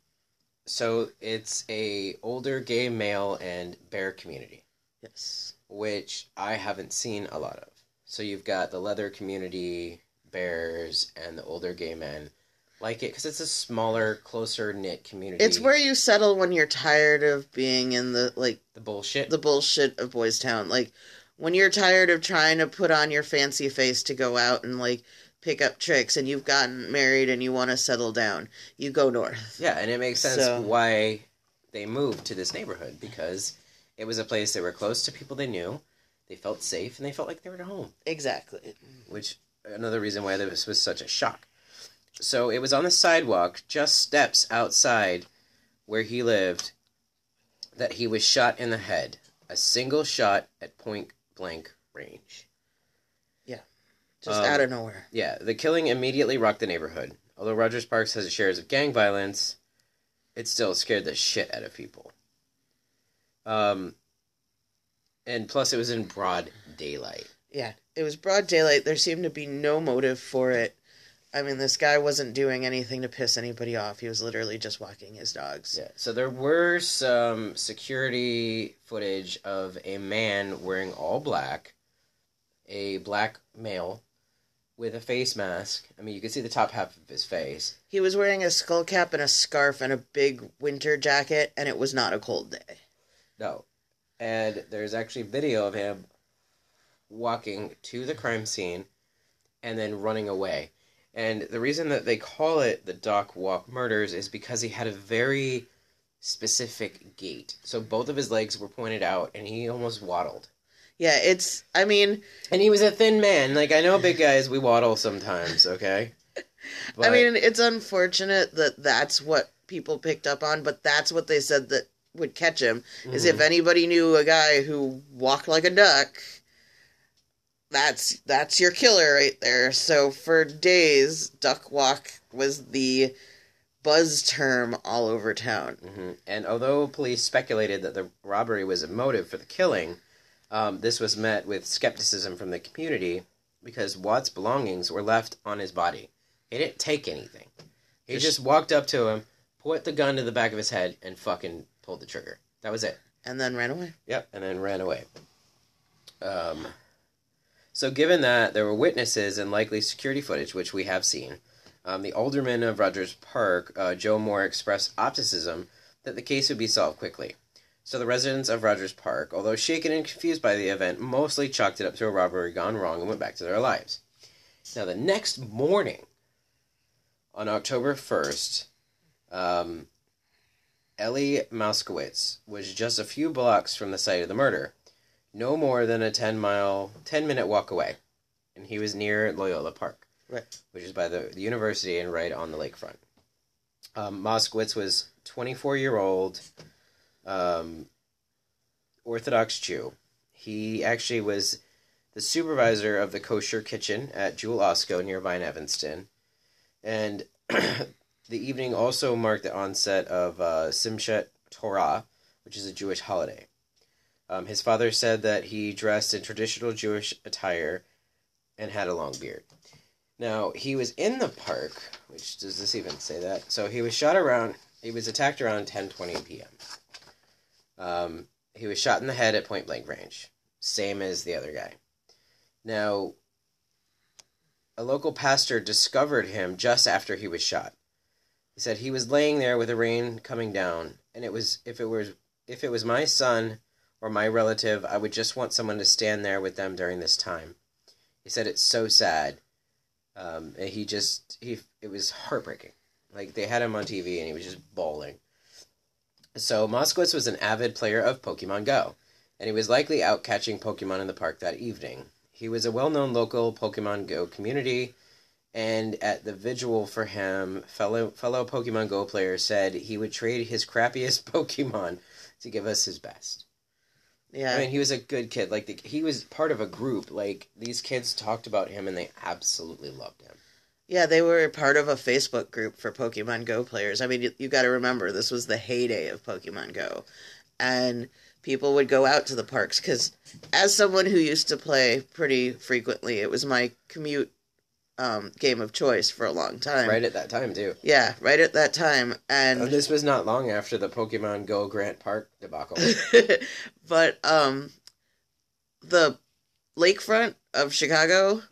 so it's a older gay male and bear community yes which I haven't seen a lot of. So you've got the leather community, bears, and the older gay men like it because it's a smaller, closer knit community. it's where you settle when you're tired of being in the like the bullshit. the bullshit of Boys Town. Like when you're tired of trying to put on your fancy face to go out and like pick up tricks and you've gotten married and you want to settle down, you go north. yeah, and it makes sense So- why they moved to this neighborhood because it was a place they were close to people they knew. They felt safe and they felt like they were at home. Exactly. which another reason why this was such a shock. So it was on the sidewalk, just steps outside where he lived, that he was shot in the head. A single shot at point blank range. Yeah. Just Um, out of nowhere. Yeah, the killing immediately rocked the neighborhood. Although Rogers Parks has a shares of gang violence, it still scared the shit out of people. Um, and plus, it was in broad daylight. Yeah. It was broad daylight. There seemed to be no motive for it. I mean, this guy wasn't doing anything to piss anybody off. He was literally just walking his dogs. Yeah. So there were some security footage of a man wearing all black, a black male with a face mask. I mean, you could see the top half of his face. He was wearing a skull cap and a scarf and a big winter jacket, and it was not a cold day. No. And there's actually video of him walking to the crime scene and then running away. And the reason that they call it the Duck Walk Murders is because he had a very specific gait. So both of his legs were pointed out and he almost waddled. Yeah, it's. I mean, And he was a thin man. Like I know big guys we waddle sometimes, okay? But, I mean, it's unfortunate that that's what people picked up on, but that's what they said that would catch him. Is Mm-hmm. if anybody knew a guy who walked like a duck, that's that's your killer right there. So for days, duck walk was the buzz term all over town. Mhm. And although police speculated that the robbery was a motive for the killing, um, this was met with skepticism from the community because Watt's belongings were left on his body. He didn't take anything. He Just- just walked up to him, put the gun to the back of his head, and fucking pulled the trigger. That was it. And then ran away. Yep, and then ran away. Um, so, given that there were witnesses and likely security footage, which we have seen, um, the alderman of Rogers Park, uh, Joe Moore, expressed optimism that the case would be solved quickly. So, the residents of Rogers Park, although shaken and confused by the event, mostly chalked it up to a robbery gone wrong and went back to their lives. Now, the next morning, on October 1st, um, Ellie Moskowitz was just a few blocks from the site of the murder, no more than a 10 mile, 10 minute walk away. And he was near Loyola Park, Right. which is by the, the university and right on the lakefront. Um, Moskowitz was 24 year old um, Orthodox Jew. He actually was the supervisor of the kosher kitchen at Jewel Osco nearby in Evanston. And the evening also marked the onset of uh, Simchat Torah, which is a Jewish holiday. Um, his father said that he dressed in traditional Jewish attire and had a long beard. Now, he was in the park, which does this even say that? So he was shot around, he was attacked around 10.20 p.m. Um, he was shot in the head at point blank range, same as the other guy. Now, a local pastor discovered him just after he was shot. He said he was laying there with the rain coming down, and it was if it was if it was my son or my relative, I would just want someone to stand there with them during this time. He said it's so sad. Um, and he just he it was heartbreaking. Like they had him on TV and he was just bawling. So Moskowitz was an avid player of Pokemon Go, and he was likely out catching Pokemon in the park that evening. He was a well-known local Pokemon Go community, and at the vigil for him, fellow fellow Pokemon Go players said he would trade his crappiest Pokemon to give us his best. Yeah. I mean, he was a good kid. Like the, he was part of a group. Like these kids talked about him, and they absolutely loved him. Yeah, they were part of a Facebook group for Pokemon Go players. I mean, you, you got to remember, this was the heyday of Pokemon Go. And people would go out to the parks because, as someone who used to play pretty frequently, it was my commute um, game of choice for a long time. Right at that time too. Yeah, right at that time. And And this was not long after the Pokemon Go Grant Park debacle. but um the lakefront of Chicago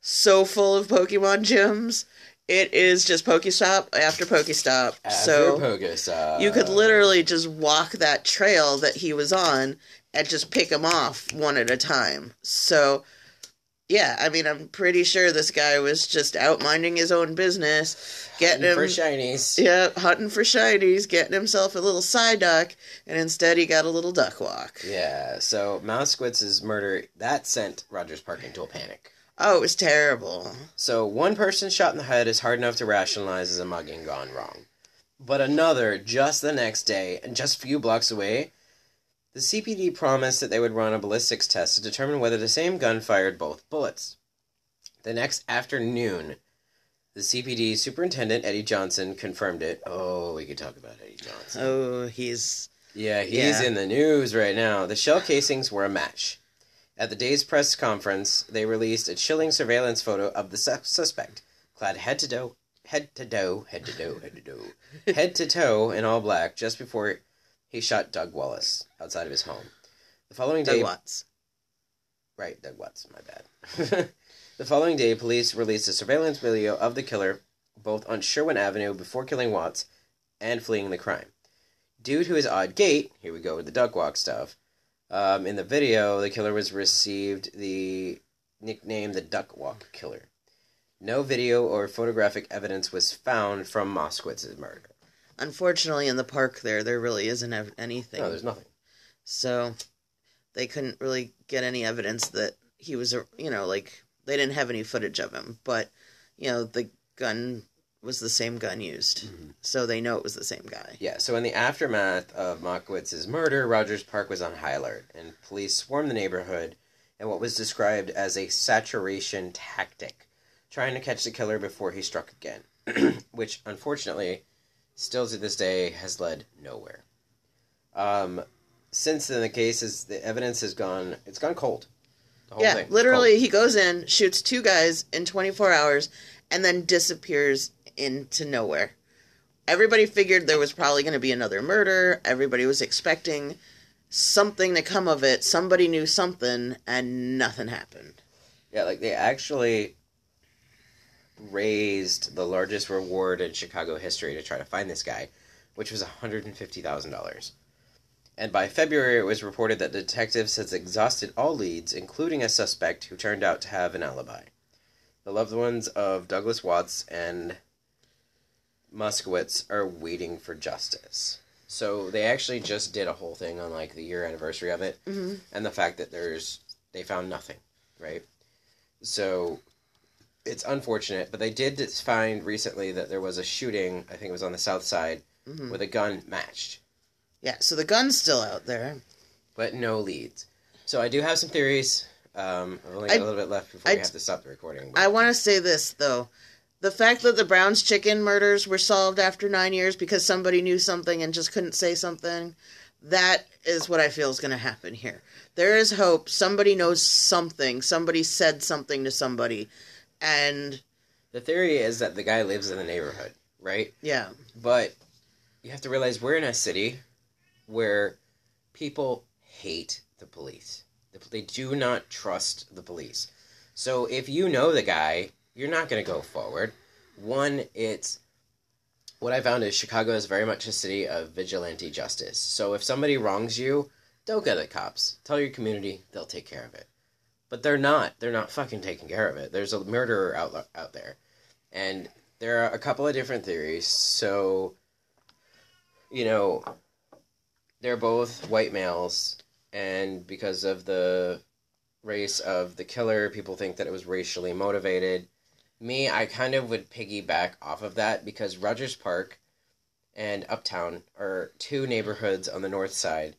so full of Pokemon gyms. It is just Pokestop after Pokestop. so Pokestop. you could literally just walk that trail that he was on and just pick them off one at a time. So yeah, I mean, I'm pretty sure this guy was just out minding his own business, getting him for shinies. yeah, hunting for shinies, getting himself a little side duck, and instead he got a little duck walk. Yeah, so Moskowitz's murder that sent Rogers Park into a panic. Oh, it was terrible. So one person shot in the head is hard enough to rationalize as a mugging gone wrong. But another just the next day and just a few blocks away, the CPD promised that they would run a ballistics test to determine whether the same gun fired both bullets. The next afternoon, the CPD superintendent Eddie Johnson confirmed it. Oh, we could talk about Eddie Johnson. Oh, he's Yeah, he's Yeah. in the news right now. The shell casings were a match. At the day's press conference, they released a chilling surveillance photo of the sus- suspect, clad head to toe, head to toe, head to toe, head to toe, head to toe in all black, just before he shot Doug Wallace outside of his home. The following Doug day, Watts. Right, Doug Watts, my bad. the following day, police released a surveillance video of the killer, both on Sherwin Avenue before killing Watts and fleeing the crime. Due to his odd gait, here we go with the duck walk stuff. Um, in the video, the killer was received the nickname the Duck Walk Killer. No video or photographic evidence was found from Moskowitz's murder. Unfortunately, in the park there, there really isn't ev- anything. No, there's nothing. so they couldn't really get any evidence that he was, a you know, like they didn't have any footage of him. But you know, the gun was the same gun used. Mm-hmm. So they know it was the same guy. Yeah, so in the aftermath of Moskowitz's murder, Rogers Park was on high alert, and police swarmed the neighborhood in what was described as a saturation tactic, trying to catch the killer before he struck again, which unfortunately, still to this day, has led nowhere. Um, since then, the case is the evidence has gone it's gone cold. The whole Yeah, thing, literally, cold. he goes in, shoots two guys in 24 hours, and then disappears into nowhere. Everybody figured there was probably going to be another murder. Everybody was expecting something to come of it. Somebody knew something, and nothing happened. Yeah, like they actually raised the largest reward in Chicago history to try to find this guy, which was $150,000. And by February, it was reported that detectives had exhausted all leads, including a suspect who turned out to have an alibi. The loved ones of Douglas Watts and Moskowitz are waiting for justice. So they actually just did a whole thing on like the year anniversary of it, hmm and the fact that there's they found nothing, right? So it's unfortunate, but they did find recently that there was a shooting. I think it was on the south side hmm with a gun matched, Yeah, so the gun's still out there. but no leads. So I do have some theories. Um, I've only got I- a little bit left before I- we have to stop the recording. but- I want to say this, though. The fact that the Browns chicken murders were solved after nine years because somebody knew something and just couldn't say something, that is what I feel is going to happen here. There is hope. Somebody knows something. Somebody said something to somebody. And, the theory is that the guy lives in the neighborhood, right? yeah. But you have to realize we're in a city where people hate the police. They do not trust the police. So if you know the guy, you're not going to go forward. One, it's what I found is Chicago is very much a city of vigilante justice. So if somebody wrongs you, don't go to the cops. Tell your community, they'll take care of it. But they're not. They're not fucking taking care of it. There's a murderer out out there. And there are a couple of different theories. So you know, they're both white males, and because of the race of the killer, people think that it was racially motivated. Me, I kind of would piggyback off of that because Rogers Park and Uptown are two neighborhoods on the north side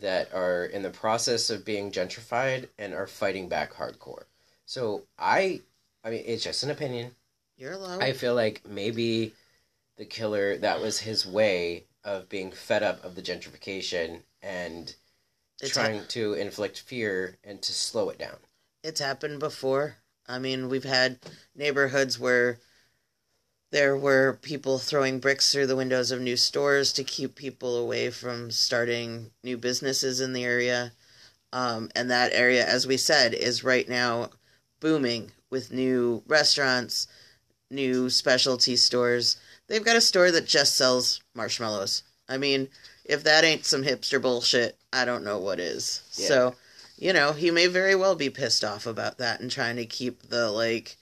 that are in the process of being gentrified and are fighting back hardcore. So I, I mean, it's just an opinion. You're allowed. I feel like maybe the killer that was his way of being fed up of the gentrification and It's trying to inflict fear and to slow it down. it's happened before. I mean, we've had neighborhoods where there were people throwing bricks through the windows of new stores to keep people away from starting new businesses in the area. Um, and that area, as we said, is right now booming with new restaurants, new specialty stores. They've got a store that just sells marshmallows. I mean, if that ain't some hipster bullshit, I don't know what is. Yeah. So, you know, he may very well be pissed off about that and trying to keep the, like,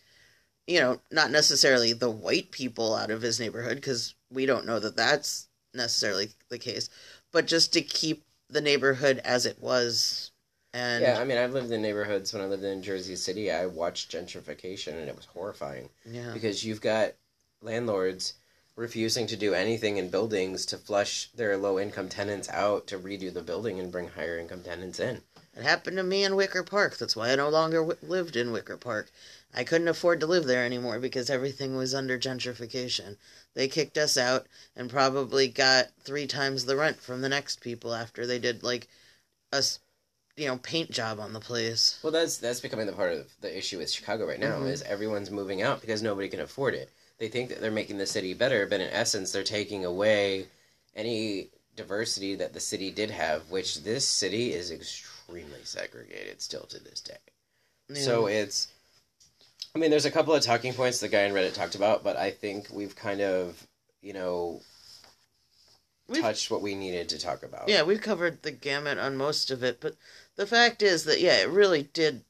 you know, not necessarily the white people out of his neighborhood, because we don't know that that's necessarily the case, but just to keep the neighborhood as it was. And yeah, I mean, I've lived in neighborhoods when I lived in Jersey City. I watched gentrification and it was horrifying yeah. because you've got landlords refusing to do anything in buildings to flush their low income tenants out to redo the building and bring higher income tenants in. It happened to me in Wicker Park. That's why I no longer w- lived in Wicker Park. I couldn't afford to live there anymore because everything was under gentrification. They kicked us out and probably got three times the rent from the next people after they did like a you know paint job on the place. Well, that's that's becoming the part of the issue with Chicago right now Mhm. is everyone's moving out because nobody can afford it. They think that they're making the city better, but in essence, they're taking away any diversity that the city did have, which this city is extremely segregated still to this day. So it's, I mean, there's a couple of talking points the guy in Reddit talked about, but I think we've kind of, you know, We've- touched what we needed to talk about. Yeah, we've covered the gamut on most of it, but the fact is that yeah, it really did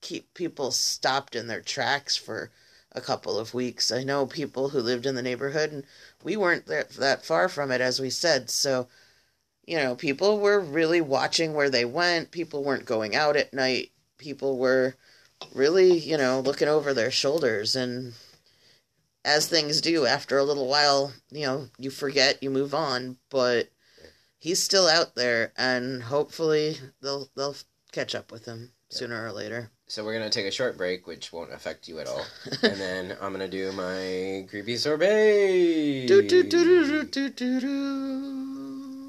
keep people stopped in their tracks for a couple of weeks. I know people who lived in the neighborhood, and we weren't that that far from it, as we said. So, you know, people were really watching where they went. People weren't going out at night. People were really, you know, looking over their shoulders. And as things do, after a little while, you know, you forget, you move on. But he's still out there, and hopefully they'll they'll catch up with him sooner or later. So we're gonna take a short break, which won't affect you at all, and then I'm gonna do my creepy sorbet. Do, do, do, do, do, do, do.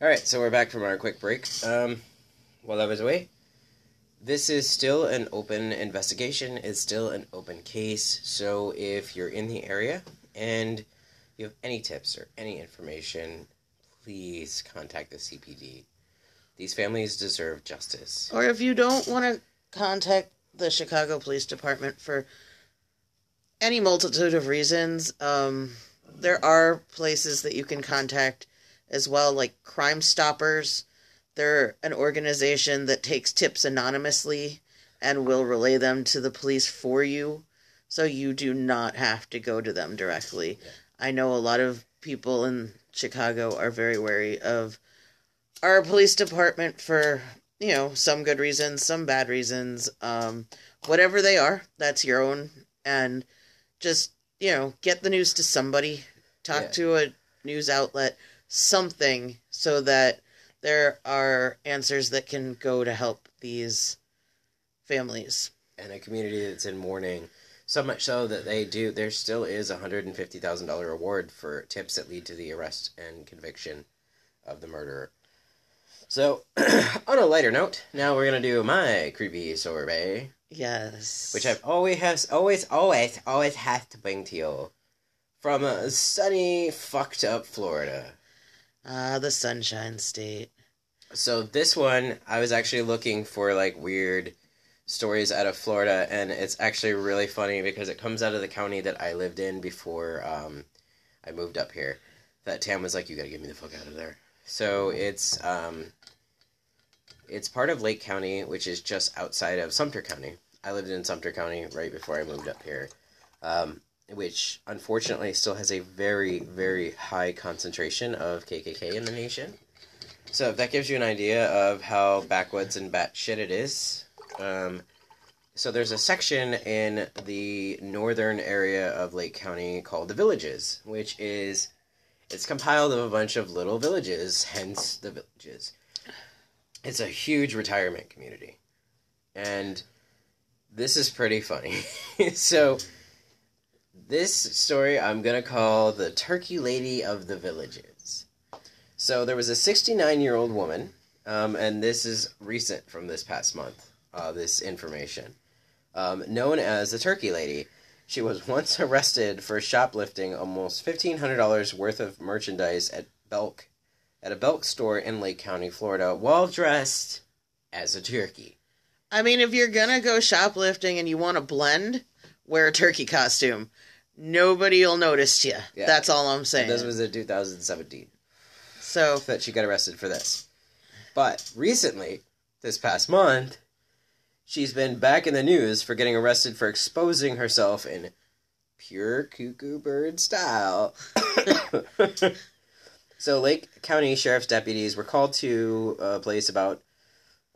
All right, so we're back from our quick break. Um, while I was away, this is still an open investigation. It's still an open case. So if you're in the area and you have any tips or any information, please contact the CPD. These families deserve justice. Or if you don't want to contact the Chicago Police Department for any multitude of reasons, um, there are places that you can contact as well, like Crime Stoppers. They're an organization that takes tips anonymously and will relay them to the police for you. So you do not have to go to them directly. I know a lot of people in Chicago are very wary of our police department for you know some good reasons some bad reasons um whatever they are that's your own and just you know get the news to somebody talk Yeah. to a news outlet something so that there are answers that can go to help these families and a community that's in mourning. So much so that they do. There still is a hundred and fifty thousand dollar award for tips that lead to the arrest and conviction of the murderer. So, on a lighter note, now we're gonna do my creepy sorbet, yes which I've always has always always always have to bring to you from a sunny fucked up Florida. ah the sunshine state So this one, I was actually looking for like weird stories out of Florida, and it's actually really funny because it comes out of the county that I lived in before um, I moved up here. That Tam was like, "You gotta get me the fuck out of there." So it's um, it's part of Lake County, which is just outside of Sumter County. I lived in Sumter County right before I moved up here, um, which unfortunately still has a very very high concentration of KKK in the nation. So if that gives you an idea of how backwoods and batshit it is, um, so there's a section in the northern area of Lake County called the Villages, which is it's compiled of a bunch of little villages, hence the Villages. It's a huge retirement community, and this is pretty funny. so this story I'm gonna call the Turkey Lady of the Villages. So there was a 69 year old woman, um, and this is recent from this past month. Uh, this information, um, known as the Turkey Lady. She was once arrested for shoplifting almost fifteen hundred dollars worth of merchandise at Belk, at a Belk store in Lake County, Florida, while dressed as a turkey. I mean, if you're gonna go shoplifting and you want to blend, wear a turkey costume. Nobody'll notice you. Yeah. That's all I'm saying. This was in 2017 so, that she got arrested for this. But recently, this past month, she's been back in the news for getting arrested for exposing herself in pure cuckoo bird style. so, Lake County Sheriff's deputies were called to a place about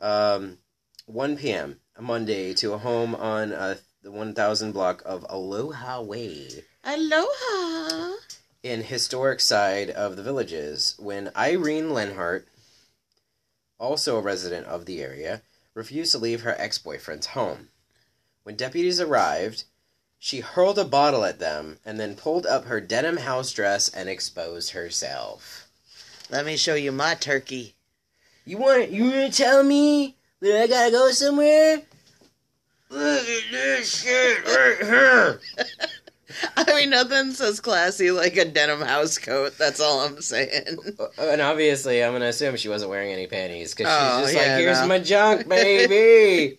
um, 1 p.m. a Monday to a home on uh, the 1000 block of Aloha Way aloha. In historic side of the villages when Irene Lenhart, also a resident of the area, refused to leave her ex-boyfriend's home. When deputies arrived, she hurled a bottle at them and then pulled up her denim house dress and exposed herself. Let me show you my turkey. You want you want to tell me that I gotta go somewhere? Look at this shit right here. I mean, nothing says classy like a denim house coat. That's all I'm saying. And obviously, I'm gonna assume she wasn't wearing any panties because Oh, she's just yeah, like, "Here's no. my junk, baby."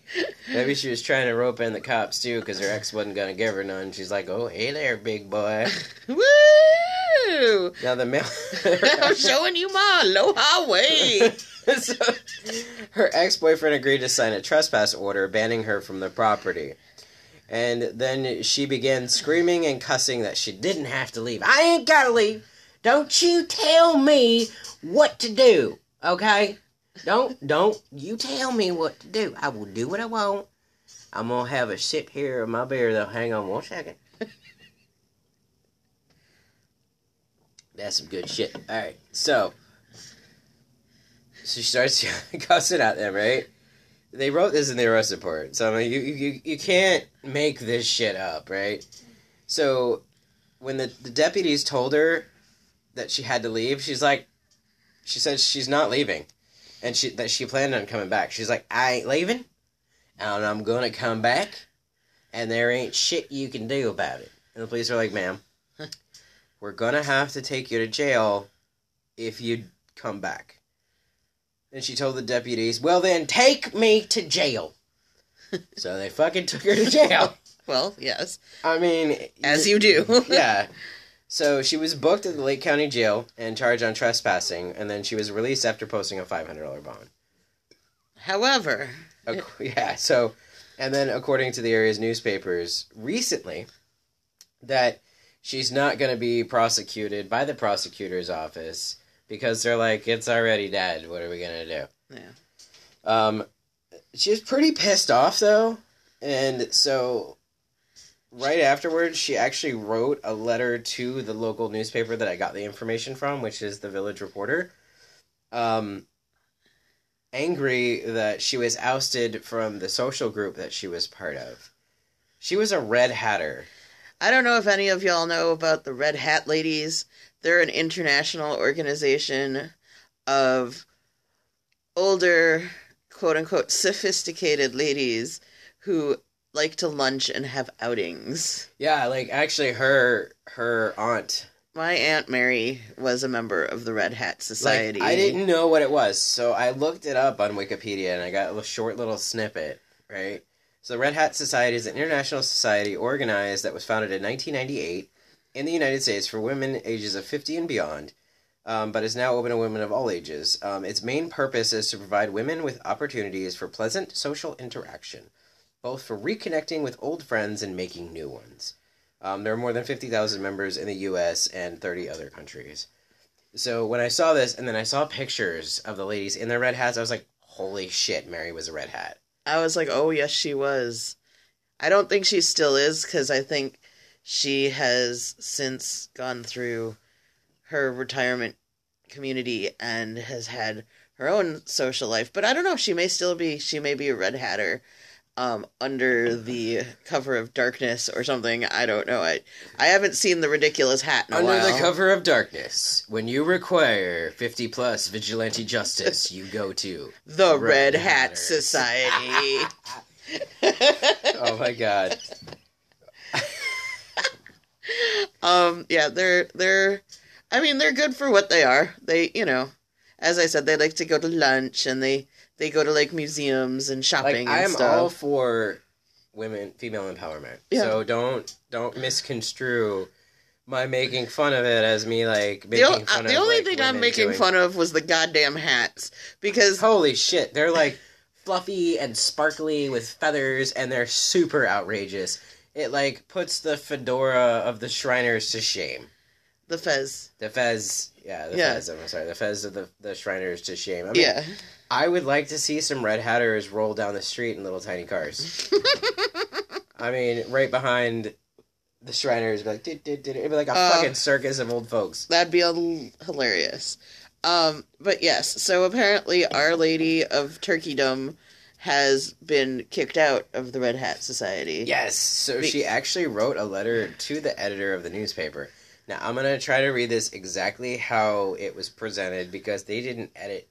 Maybe she was trying to rope in the cops too because her ex wasn't gonna give her none. She's like, "Oh, hey there, big boy." Woo! Now the mail. I'm showing you my aloha way. so, her ex boyfriend agreed to sign a trespass order banning her from the property. And then she began screaming and cussing that she didn't have to leave. I ain't gotta leave. Don't you tell me what to do, okay? Don't don't you tell me what to do. I will do what I want. I'm gonna have a sip here of my beer though. Hang on one second. That's some good shit. All right, so so she starts cussing at them, right? They wrote this in the arrest report, so I mean, you you you can't make this shit up, right? So when the the deputies told her that she had to leave, she's like, she said she's not leaving, and she that she planned on coming back. She's like, I ain't leaving, and I'm gonna come back, and there ain't shit you can do about it. And the police are like, ma'am, we're gonna have to take you to jail if you come back. And she told the deputies, well then take me to jail. so they fucking took her to jail. Well, yes, I mean, as you do. yeah. So she was booked at the Lake County Jail and charged on trespassing, and then she was released after posting a five hundred dollar bond. However, Ac- yeah. So, and then according to the area's newspapers recently, that she's not going to be prosecuted by the prosecutor's office because they're like, it's already dead. What are we going to do? yeah. Um, she was pretty pissed off though, and so right afterwards, she actually wrote a letter to the local newspaper that I got the information from, which is the Village Reporter. Um, angry that she was ousted from the social group that she was part of. She was a red hatter. I don't know if any of y'all know about the Red Hat Ladies. They're an international organization of older, quote unquote, sophisticated ladies who like to lunch and have outings. Yeah, like actually, her her aunt My Aunt Mary was a member of the Red Hat Society. Like, I didn't know what it was, so I looked it up on Wikipedia and I got a short little snippet, right? So the Red Hat Society is an international society organized that was founded in 1998 in the United States for women ages of 50 and beyond, um, but is now open to women of all ages. Um, its main purpose is to provide women with opportunities for pleasant social interaction, both for reconnecting with old friends and making new ones. Um, there are more than 50,000 members in the U.S. and 30 other countries. So when I saw this, and then I saw pictures of the ladies in their red hats, I was like, "Holy shit, Mary was a red hat." I was like, oh, yes, she was. I don't think she still is because I think she has since gone through her retirement community and has had her own social life. But I don't know. She may still be. She may be a red hatter um, under the cover of darkness or something. I don't know. I I haven't seen the ridiculous hat in a while. Under while. the cover of darkness, when you require 50 plus vigilante justice, you go to. the Red Red Hat Hatters. Society. Oh my god. Um, yeah, they're they're I mean, they're good for what they are. They, you know, as I said, they like to go to lunch and they they go to like museums and shopping Like I and am all for women female empowerment. Yeah. So don't don't misconstrue my making fun of it as me like the, o- fun uh, the of only like, thing I'm making doing- fun of was the goddamn hats because Holy shit, they're like fluffy and sparkly with feathers and they're super outrageous. It like puts the fedora of the Shriners to shame. the fez. The Fez, yeah, the Yeah. Fez. I'm sorry, the Fez of the the Shriners to shame. I mean, Yeah. I would like to see some Red Hatters roll down the street in little tiny cars. I mean, right behind the Shriners, be like, did, did, did. it'd be like a Uh, fucking circus of old folks. That'd be l- hilarious. Um, but yes, so apparently Our Lady of Turkeydom has been kicked out of the Red Hat Society. Yes, so Be- she actually wrote a letter to the editor of the newspaper. Now, I'm going to try to read this exactly how it was presented because they didn't edit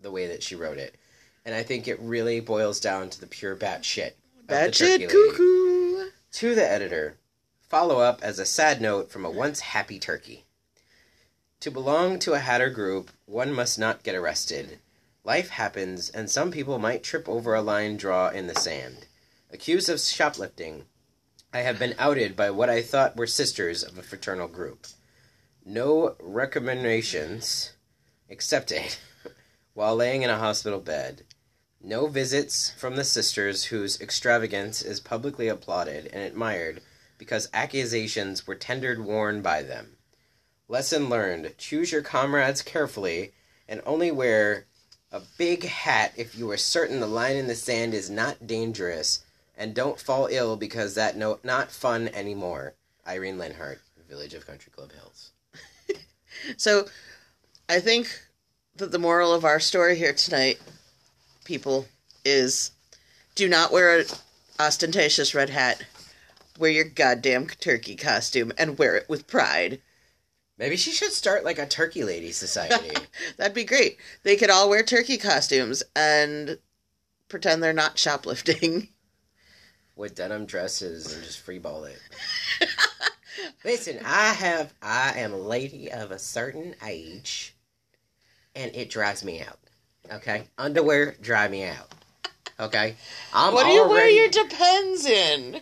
the way that she wrote it. And I think it really boils down to the pure bat shit. the shit cuckoo. To the editor, follow up as a sad note from a once happy turkey. To belong to a Hatter group, one must not get arrested. Life happens, and some people might trip over a line draw in the sand. Accused of shoplifting, I have been outed by what I thought were sisters of a fraternal group. No recommendations accepted while laying in a hospital bed. No visits from the sisters whose extravagance is publicly applauded and admired because accusations were tendered worn by them. Lesson learned choose your comrades carefully and only wear a big hat if you are certain the line in the sand is not dangerous, And don't fall ill because that no not fun anymore. Irene Linhart, Village of Country Club Hills. So, I think that the moral of our story here tonight, people, is do not wear an ostentatious red hat. Wear your goddamn turkey costume and wear it with pride. Maybe she should start like a turkey lady society. That'd be great. They could all wear turkey costumes and pretend they're not shoplifting. with denim dresses and just freeball it. Listen, I have I am a lady of a certain age and it drives me out. Okay? Underwear drive me out. Okay? I'm what do you wear your depends in?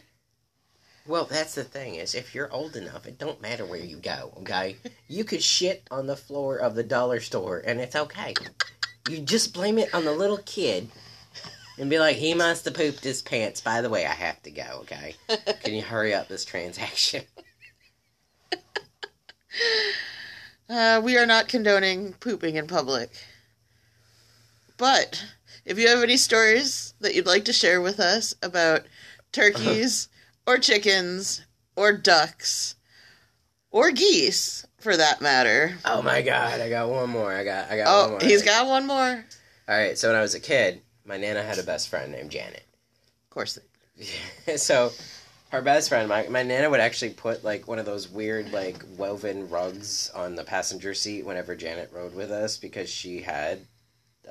Well, that's the thing is if you're old enough, it don't matter where you go, okay? You could shit on the floor of the dollar store and it's okay. You just blame it on the little kid and be like, he must have pooped his pants. By the way, I have to go, okay? Can you hurry up this transaction? Uh, we are not condoning pooping in public. But if you have any stories that you'd like to share with us about turkeys or chickens or ducks or geese, for that matter. Oh my god, I got one more. I got I got oh, one Oh, more. he's got one more. Alright, so when I was a kid, my nana had a best friend named Janet. Of course. so her best friend, my, my nana would actually put like one of those weird like woven rugs on the passenger seat whenever Janet rode with us because she had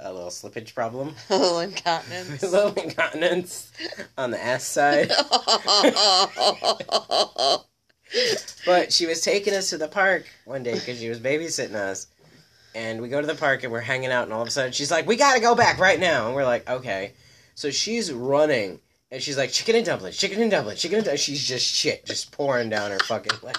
a little slippage problem, A little incontinence. a little incontinence on the ass side. But she was taking us to the park one day because she was babysitting us. And we go to the park and we're hanging out, and all of a sudden she's like, "We gotta go back right now." And we're like, "Okay." So she's running, and she's like, "Chicken and dumplings, chicken and dumplings, chicken and dumplings." She's just shit, just pouring down her fucking leg.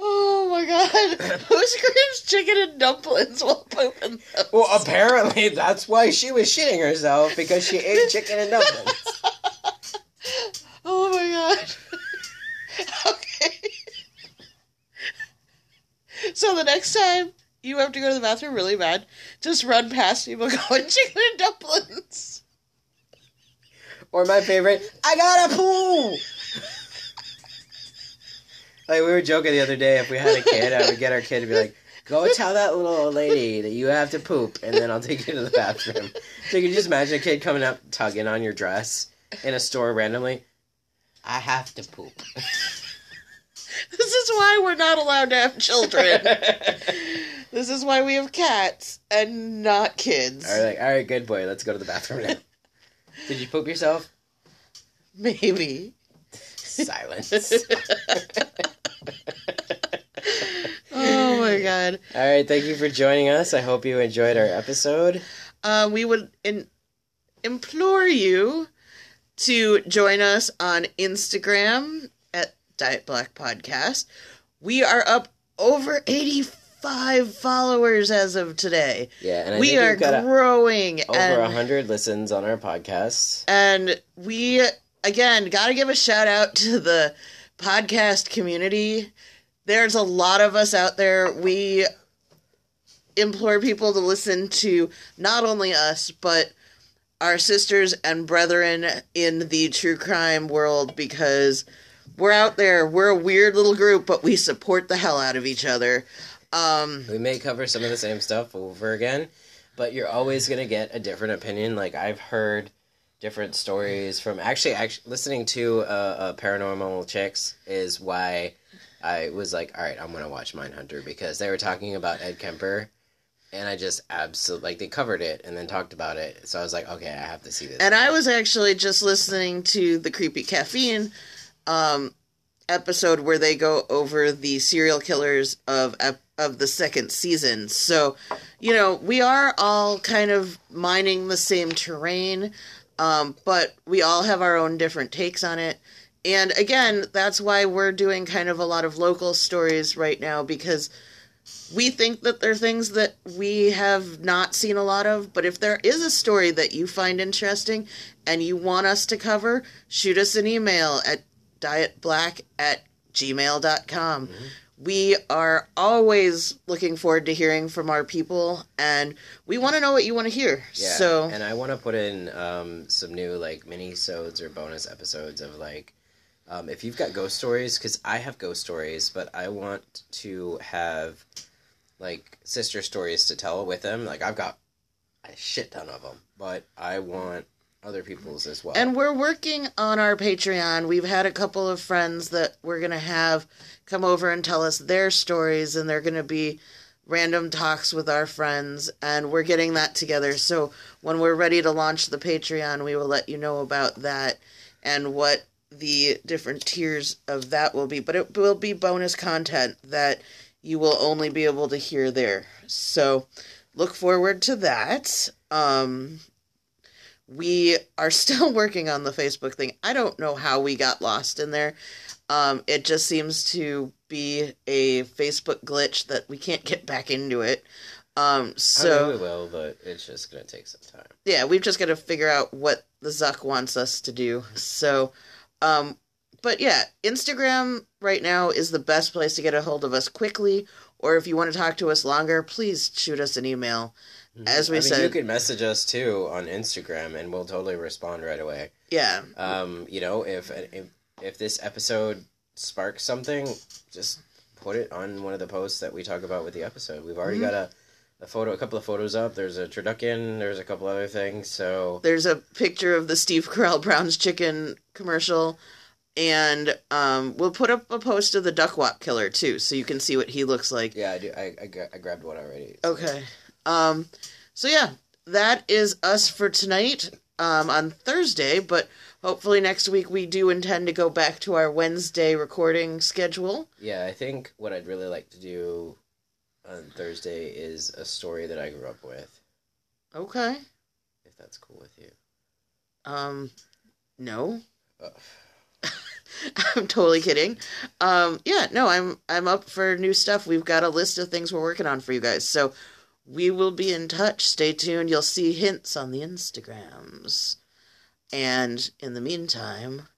Oh my god. Who screams chicken and dumplings while pooping those? Well, apparently that's why she was shitting herself because she ate chicken and dumplings. Oh my god. okay. So the next time you have to go to the bathroom really bad, just run past people going chicken and dumplings. Or my favorite, I got a poo. Like we were joking the other day, if we had a kid, I would get our kid to be like, "Go tell that little old lady that you have to poop, and then I'll take you to the bathroom." So you can just imagine a kid coming up, tugging on your dress in a store randomly. I have to poop. This is why we're not allowed to have children. this is why we have cats and not kids. All right, like, all right, good boy. Let's go to the bathroom now. Did you poop yourself? Maybe. Silence. Oh my god. all right, thank you for joining us. I hope you enjoyed our episode. uh, we would in- implore you to join us on Instagram at Diet Black Podcast. We are up over 85 followers as of today. Yeah, and I we are we've got a- growing over a hundred listens on our podcast. and we again got to give a shout out to the podcast community. There's a lot of us out there. We implore people to listen to not only us, but our sisters and brethren in the true crime world because we're out there. We're a weird little group, but we support the hell out of each other. Um, We may cover some of the same stuff over again, but you're always gonna get a different opinion. Like I've heard different stories from actually, actually listening to uh, uh, paranormal chicks is why I was like, all right, I'm gonna watch Mindhunter because they were talking about Ed Kemper. And I just absolutely like they covered it and then talked about it, so I was like, okay, I have to see this. and I was actually just listening to the Creepy Caffeine um, episode where they go over the serial killers of of the second season. So, you know, we are all kind of mining the same terrain, um, but we all have our own different takes on it. And again, that's why we're doing kind of a lot of local stories right now because we think that there are things that we have not seen a lot of. But if there is a story that you find interesting and you want us to cover, shoot us an email at dietblack at gmail.com. We are always looking forward to hearing from our people, and we want to know what you want to hear. Yeah. So, and I want to put in um, some new like mini sodes or bonus episodes of like um, if you've got ghost stories because I have ghost stories, but I want to have like sister stories to tell with them. Like I've got a shit ton of them, but I want other people's as well. and we're working on our Patreon. We've had a couple of friends that we're going to have come over and tell us their stories, and they're going to be random talks with our friends, and we're getting that together. So when we're ready to launch the Patreon, we will let you know about that and what the different tiers of that will be. But it will be bonus content that you will only be able to hear there. So look forward to that. Um, we are still working on the Facebook thing. I don't know how we got lost in there. Um, it just seems to be a Facebook glitch that we can't get back into it. Um, I so we will, but it's just gonna take some time. yeah, we've just got to figure out what the Zuck wants us to do. So, um, but yeah, Instagram right now is the best place to get a hold of us quickly. Or if you want to talk to us longer, please shoot us an email. As we I mean, said- you can message us too on Instagram, and we'll totally respond right away. Yeah, Um, you know, if if if this episode sparks something, just put it on one of the posts that we talk about with the episode. We've already Mhm. got a, a photo, a couple of photos up. There's a turducken. There's a couple other things. So there's a picture of the Steve Carell Brown's Chicken commercial, and um, we'll put up a post of the Duck Walk Killer too, so you can see what he looks like. yeah, I do. I I, I grabbed one already. Okay. Um so yeah, that is us for tonight um on Thursday, but hopefully next week we do intend to go back to our Wednesday recording schedule. Yeah, I think what I'd really like to do on Thursday is a story that I grew up with, Okay. if that's cool with you. Um no. I'm totally kidding. Um yeah, no, I'm I'm up for new stuff. We've got a list of things we're working on for you guys. So we will be in touch. Stay tuned. You'll see hints on the Instagrams. And in the meantime,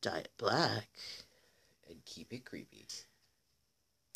Diet Black. and keep it creepy.